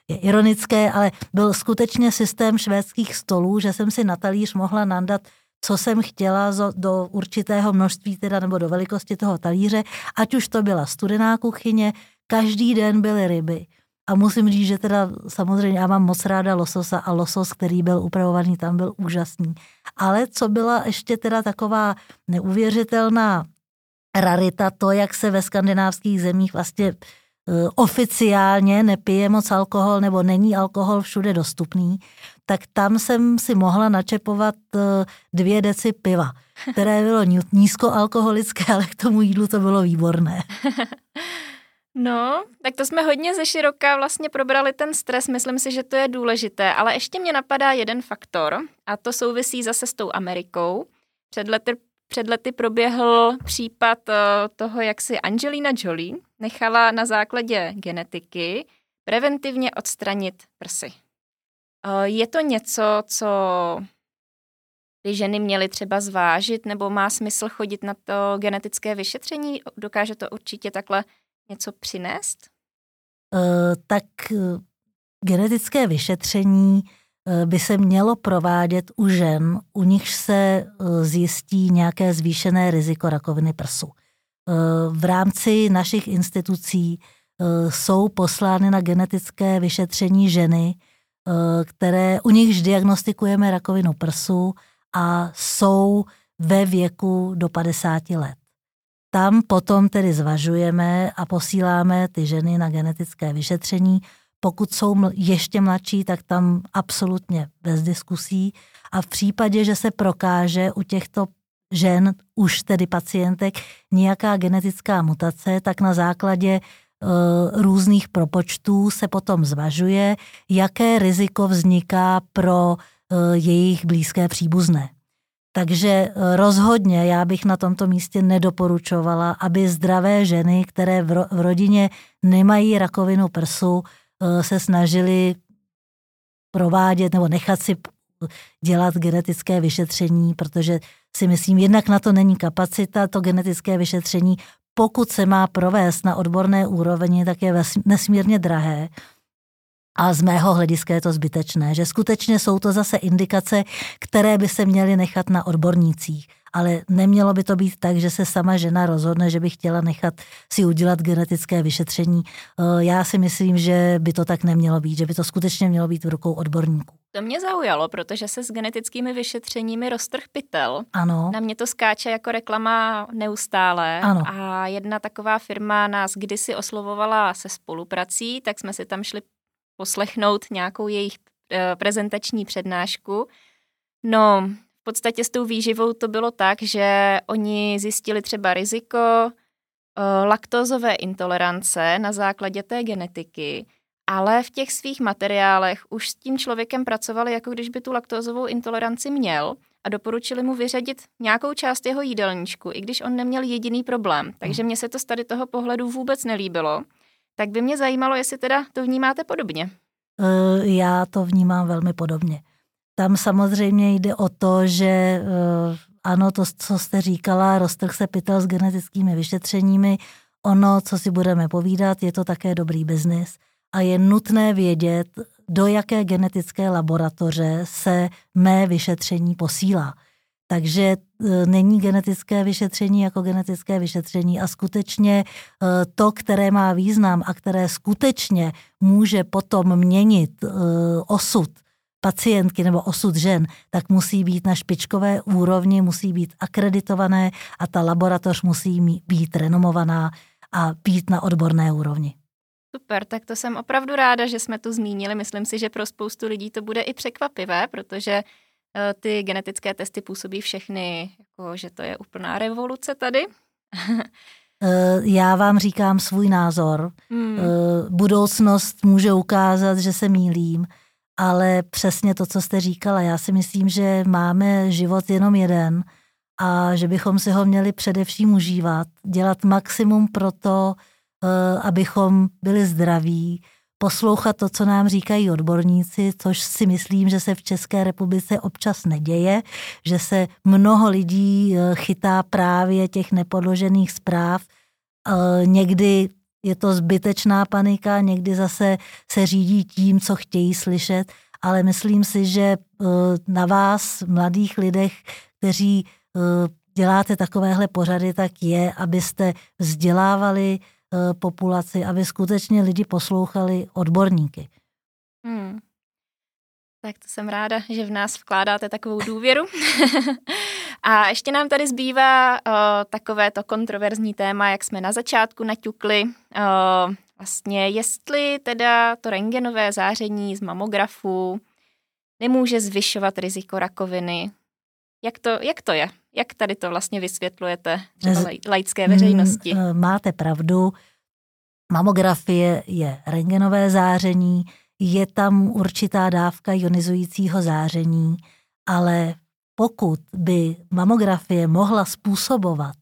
je ironické, ale byl skutečně systém švédských stolů, že jsem si na talíř mohla nandat co jsem chtěla do určitého množství teda nebo do velikosti toho talíře, ať už to byla studená kuchyně, každý den byly ryby. A musím říct, že teda samozřejmě já mám moc ráda lososa a losos, který byl upravovaný, tam byl úžasný. Ale co byla ještě teda taková neuvěřitelná rarita, to, jak se ve skandinávských zemích vlastně Eh, oficiálně nepije moc alkohol nebo není alkohol všude dostupný, tak tam jsem si mohla načepovat eh, dvě deci piva, které bylo nízkoalkoholické, ale k tomu jídlu to bylo výborné. No, tak to jsme hodně ze široka vlastně probrali ten stres, myslím si, že to je důležité, ale ještě mě napadá jeden faktor a to souvisí zase s tou Amerikou. Před lety před lety proběhl případ eh, toho, jak si Angelina Jolie nechala na základě genetiky preventivně odstranit prsy. Eh, je to něco, co by ženy měly třeba zvážit, nebo má smysl chodit na to genetické vyšetření? Dokáže to určitě takhle něco přinést? Uh, tak genetické vyšetření Eh, by se mělo provádět u žen, u nich se eh, zjistí nějaké zvýšené riziko rakoviny prsu. Eh, v rámci našich institucí jsou poslány na genetické vyšetření ženy, které u nichž diagnostikujeme rakovinu prsu a jsou ve věku do 50 let. Tam potom tedy zvažujeme a posíláme ty ženy na genetické vyšetření, pokud jsou ještě mladší, tak tam absolutně bez diskusí. A v případě, že se prokáže u těchto žen, už tedy pacientek, nějaká genetická mutace, tak na základě uh, různých propočtů se potom zvažuje, jaké riziko vzniká pro uh, jejich blízké příbuzné. Takže e, rozhodně já bych na tomto místě nedoporučovala, aby zdravé ženy, které v, ro- v rodině nemají rakovinu prsu, Eh, se snažili provádět nebo nechat si dělat genetické vyšetření, protože si myslím, jednak na to není kapacita, to genetické vyšetření, pokud se má provést na odborné úrovni, tak je nesmírně drahé. A z mého hlediska je to zbytečné, že skutečně jsou to zase indikace, které by se měly nechat na odbornících ale nemělo by to být tak, že se sama žena rozhodne, že by chtěla nechat si udělat genetické vyšetření. Eh, já si myslím, že by to tak nemělo být, že by to skutečně mělo být v rukou odborníků. To mě zaujalo, protože se s genetickými vyšetřeními roztrh pytel. Ano. Na mě to skáče jako reklama neustále. Ano. A jedna taková firma nás kdysi oslovovala se spoluprací, tak jsme si tam šli poslechnout nějakou jejich eh, prezentační přednášku. No, v podstatě s tou výživou to bylo tak, že oni zjistili třeba riziko uh, laktózové intolerance na základě té genetiky, ale v těch svých materiálech už s tím člověkem pracovali, jako když by tu laktózovou intoleranci měl a doporučili mu vyřadit nějakou část jeho jídelníčku, i když on neměl jediný problém. Takže mně se to z tady toho pohledu vůbec nelíbilo. Tak by mě zajímalo, jestli teda to vnímáte podobně. Eh, já to vnímám velmi podobně. Tam samozřejmě jde o to, že eh, ano, to, co jste říkala, roztrh se pytel s genetickými vyšetřeními, ono, co si budeme povídat, je to také dobrý biznis a je nutné vědět, do jaké genetické laboratoře se mé vyšetření posílá. Takže e, není genetické vyšetření jako genetické vyšetření a skutečně e, to, které má význam a které skutečně může potom měnit e, osud pacientky nebo osud žen, tak musí být na špičkové úrovni, musí být akreditované a ta laboratoř musí být renomovaná a být na odborné úrovni. Super, tak to jsem opravdu ráda, že jsme to zmínili. Myslím si, že pro spoustu lidí to bude i překvapivé, protože ty genetické testy působí všechny, jako že to je úplná revoluce tady. Eh, já vám říkám svůj názor. Hmm. Eh, budoucnost může ukázat, že se mýlím, ale přesně to, co jste říkala, já si myslím, že máme život jenom jeden a že bychom si ho měli především užívat, dělat maximum pro to, abychom byli zdraví, poslouchat to, co nám říkají odborníci, což si myslím, že se v České republice občas neděje, že se mnoho lidí eh, chytá právě těch nepodložených zpráv. Eh, někdy je to zbytečná panika, někdy zase se řídí tím, co chtějí slyšet, ale myslím si, že eh, na vás, mladých lidech, kteří děláte takovéhle pořady, tak je, abyste vzdělávali populaci, aby skutečně lidi poslouchali odborníky. Hmm. Tak to jsem ráda, že v nás vkládáte takovou důvěru. a ještě nám tady zbývá uh, takové to kontroverzní téma, jak jsme na začátku naťukli. Uh, vlastně jestli teda to rengenové záření z mamografu nemůže zvyšovat riziko rakoviny. Jak to, jak to je? Jak tady to vlastně vysvětlujete třeba laické veřejnosti? Mm, máte pravdu. Mamografie je rengenové záření, je tam určitá dávka ionizujícího záření, ale pokud by mamografie mohla způsobovat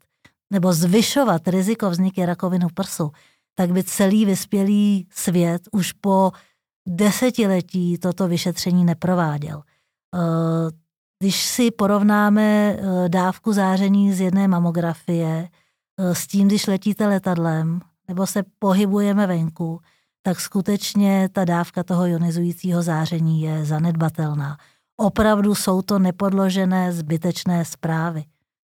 nebo zvyšovat riziko vzniku rakoviny prsu, tak by celý vyspělý svět už po desetiletí toto vyšetření neprováděl. Když si porovnáme eh, dávku záření z jedné mamografie eh, s tím, když letíte letadlem nebo se pohybujeme venku, tak skutečně ta dávka toho ionizujícího záření je zanedbatelná. Opravdu jsou to nepodložené zbytečné zprávy.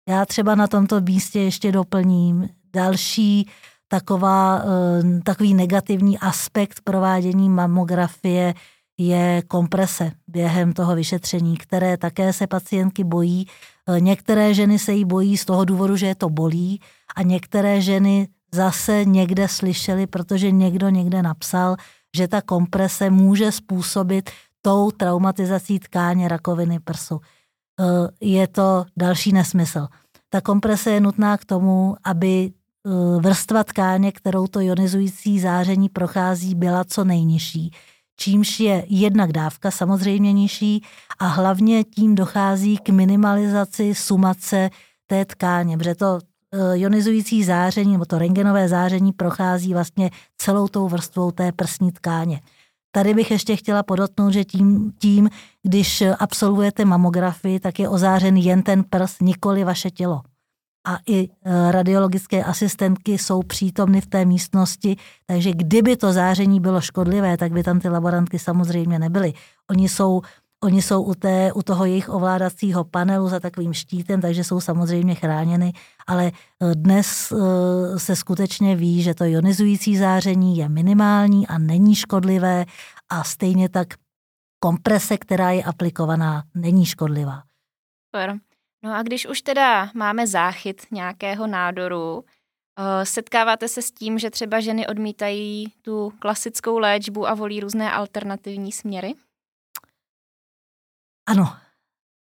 Já třeba na tomto místě ještě doplním další taková, eh, takový negativní aspekt provádění mamografie je komprese během toho vyšetření, které také se pacientky bojí. E, některé ženy se jí bojí z toho důvodu, že je to bolí a některé ženy zase někde slyšeli, protože někdo někde napsal, že ta komprese může způsobit tou traumatizací tkáně rakoviny prsu. E, je to další nesmysl. Ta komprese je nutná k tomu, aby e, vrstva tkáně, kterou to ionizující záření prochází, byla co nejnižší čímž je jednak dávka samozřejmě nižší a hlavně tím dochází k minimalizaci sumace té tkáně, protože to eh, ionizující záření nebo to rengenové záření prochází vlastně celou tou vrstvou té prsní tkáně. Tady bych ještě chtěla podotknout, že tím, tím, když absolvujete mamografii, tak je ozářen jen ten prs, nikoli vaše tělo a i e, radiologické asistentky jsou přítomny v té místnosti, takže kdyby to záření bylo škodlivé, tak by tam ty laborantky samozřejmě nebyly. Oni jsou Oni jsou u, té, u toho jejich ovládacího panelu za takovým štítem, takže jsou samozřejmě chráněny, ale e, dnes e, se skutečně ví, že to ionizující záření je minimální a není škodlivé a stejně tak komprese, která je aplikovaná, není škodlivá. Super. No a když už teda máme záchyt nějakého nádoru, eh, setkáváte se s tím, že třeba ženy odmítají tu klasickou léčbu a volí různé alternativní směry? Ano,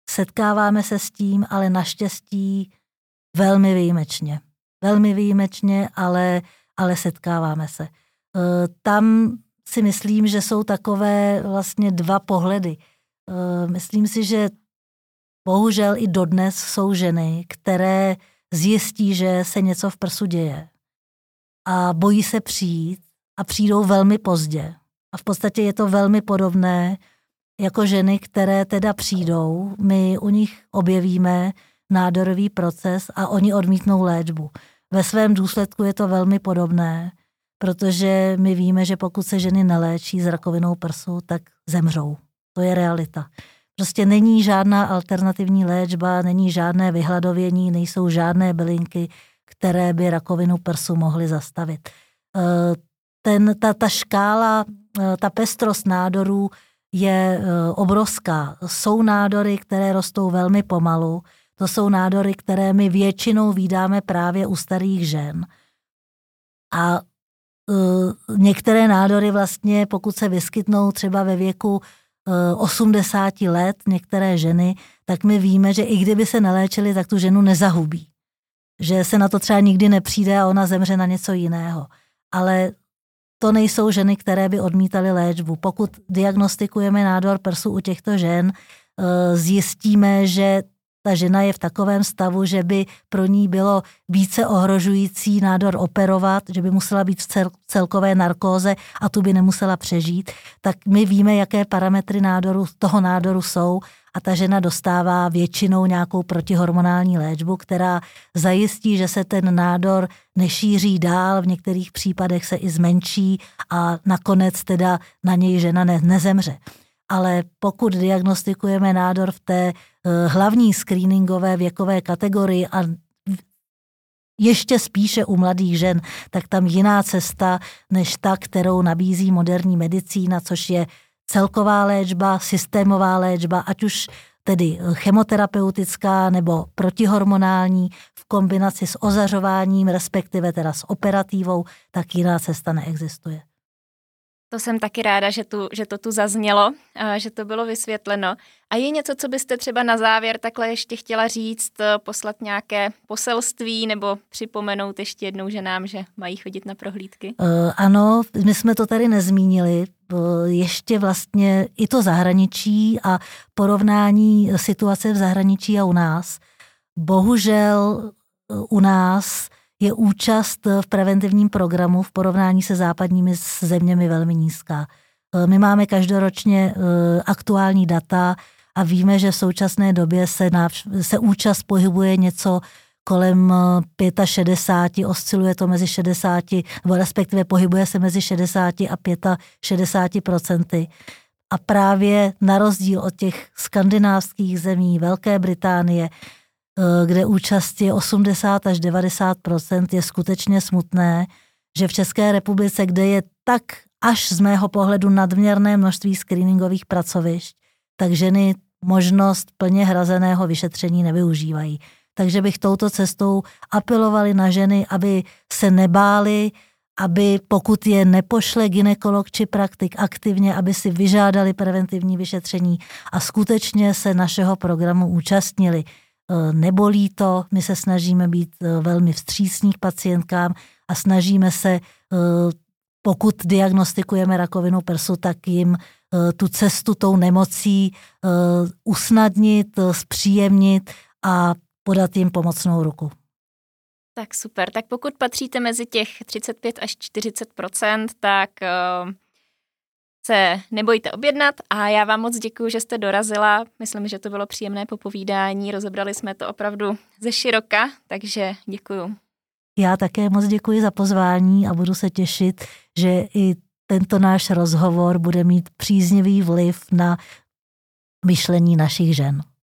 setkáváme se s tím, ale naštěstí velmi výjimečně. Velmi výjimečně, ale, ale setkáváme se. Eh, tam si myslím, že jsou takové vlastně dva pohledy. Eh, myslím si, že Bohužel i dodnes jsou ženy, které zjistí, že se něco v prsu děje a bojí se přijít a přijdou velmi pozdě. A v podstatě je to velmi podobné jako ženy, které teda přijdou, my u nich objevíme nádorový proces a oni odmítnou léčbu. Ve svém důsledku je to velmi podobné, protože my víme, že pokud se ženy neléčí s rakovinou prsu, tak zemřou. To je realita. Prostě není žádná alternativní léčba, není žádné vyhladovění, nejsou žádné bylinky, které by rakovinu prsu mohly zastavit. Eh, ten, ta, ta škála, eh, ta pestrost nádorů je eh, obrovská. Jsou nádory, které rostou velmi pomalu. To jsou nádory, které my většinou vydáme právě u starých žen. A některé nádory vlastně, pokud se vyskytnou třeba ve věku 80 let některé ženy, tak my víme, že i kdyby se neléčili, tak tu ženu nezahubí. Že se na to třeba nikdy nepřijde a ona zemře na něco jiného. Ale to nejsou ženy, které by odmítaly léčbu. Pokud diagnostikujeme nádor prsu u těchto žen, eh, zjistíme, že ta žena je v takovém stavu, že by pro ní bylo více ohrožující nádor operovat, že by musela být v cel, celkové narkóze a tu by nemusela přežít, tak my víme, jaké parametry nádoru, toho nádoru jsou a ta žena dostává většinou nějakou protihormonální léčbu, která zajistí, že se ten nádor nešíří dál, v některých případech se i zmenší a nakonec teda na něj žena ne, nezemře. Ale pokud diagnostikujeme nádor v té uh, hlavní screeningové věkové kategorii a ještě spíše u mladých žen, tak tam jiná cesta než ta, kterou nabízí moderní medicína, což je celková léčba, systémová léčba, ať už tedy chemoterapeutická nebo protihormonální v kombinaci s ozařováním, respektive teda s operativou, tak jiná cesta neexistuje. To jsem taky ráda, že, tu, že to tu zaznělo, že to bylo vysvětleno. A je něco, co byste třeba na závěr takhle ještě chtěla říct, poslat nějaké poselství nebo připomenout ještě jednou ženám, že mají chodit na prohlídky? Uh, ano, my jsme to tady nezmínili. Ještě vlastně i to zahraničí a porovnání situace v zahraničí a u nás. Bohužel u nás je účast v preventivním programu v porovnání se západními zeměmi velmi nízká. E, my máme každoročně e, aktuální data a víme, že v současné době se, na, se účast pohybuje něco kolem 65, e, osciluje to mezi 60, nebo respektive pohybuje se mezi 60 a 65 procenty. A právě na rozdíl od těch skandinávských zemí, Velké Británie, Eh, kde účast je 80 až 90% je skutečně smutné, že v České republice, kde je tak až z mého pohledu nadměrné množství screeningových pracovišť, tak ženy možnost plně hrazeného vyšetření nevyužívají. Takže bych touto cestou apelovali na ženy, aby se nebáli, aby pokud je nepošle ginekolog či praktik aktivně, aby si vyžádali preventivní vyšetření a skutečně se našeho programu účastnili. Eh, nebolí to, my se snažíme být eh, velmi vstřícní k pacientkám a snažíme se, eh, pokud diagnostikujeme rakovinu prsu, tak jim tu cestu tou nemocí usnadnit, zpříjemnit a podat jim pomocnou ruku. Tak super. Tak pokud patříte mezi těch 35 až 40% tak se nebojte objednat a já vám moc děkuji, že jste dorazila. Myslím, že to bylo příjemné popovídání, rozebrali jsme to opravdu ze široka, takže děkuji. Já také moc děkuji za pozvání a budu se těšit, že i tento náš rozhovor bude mít příznivý vliv na myšlení našich žen.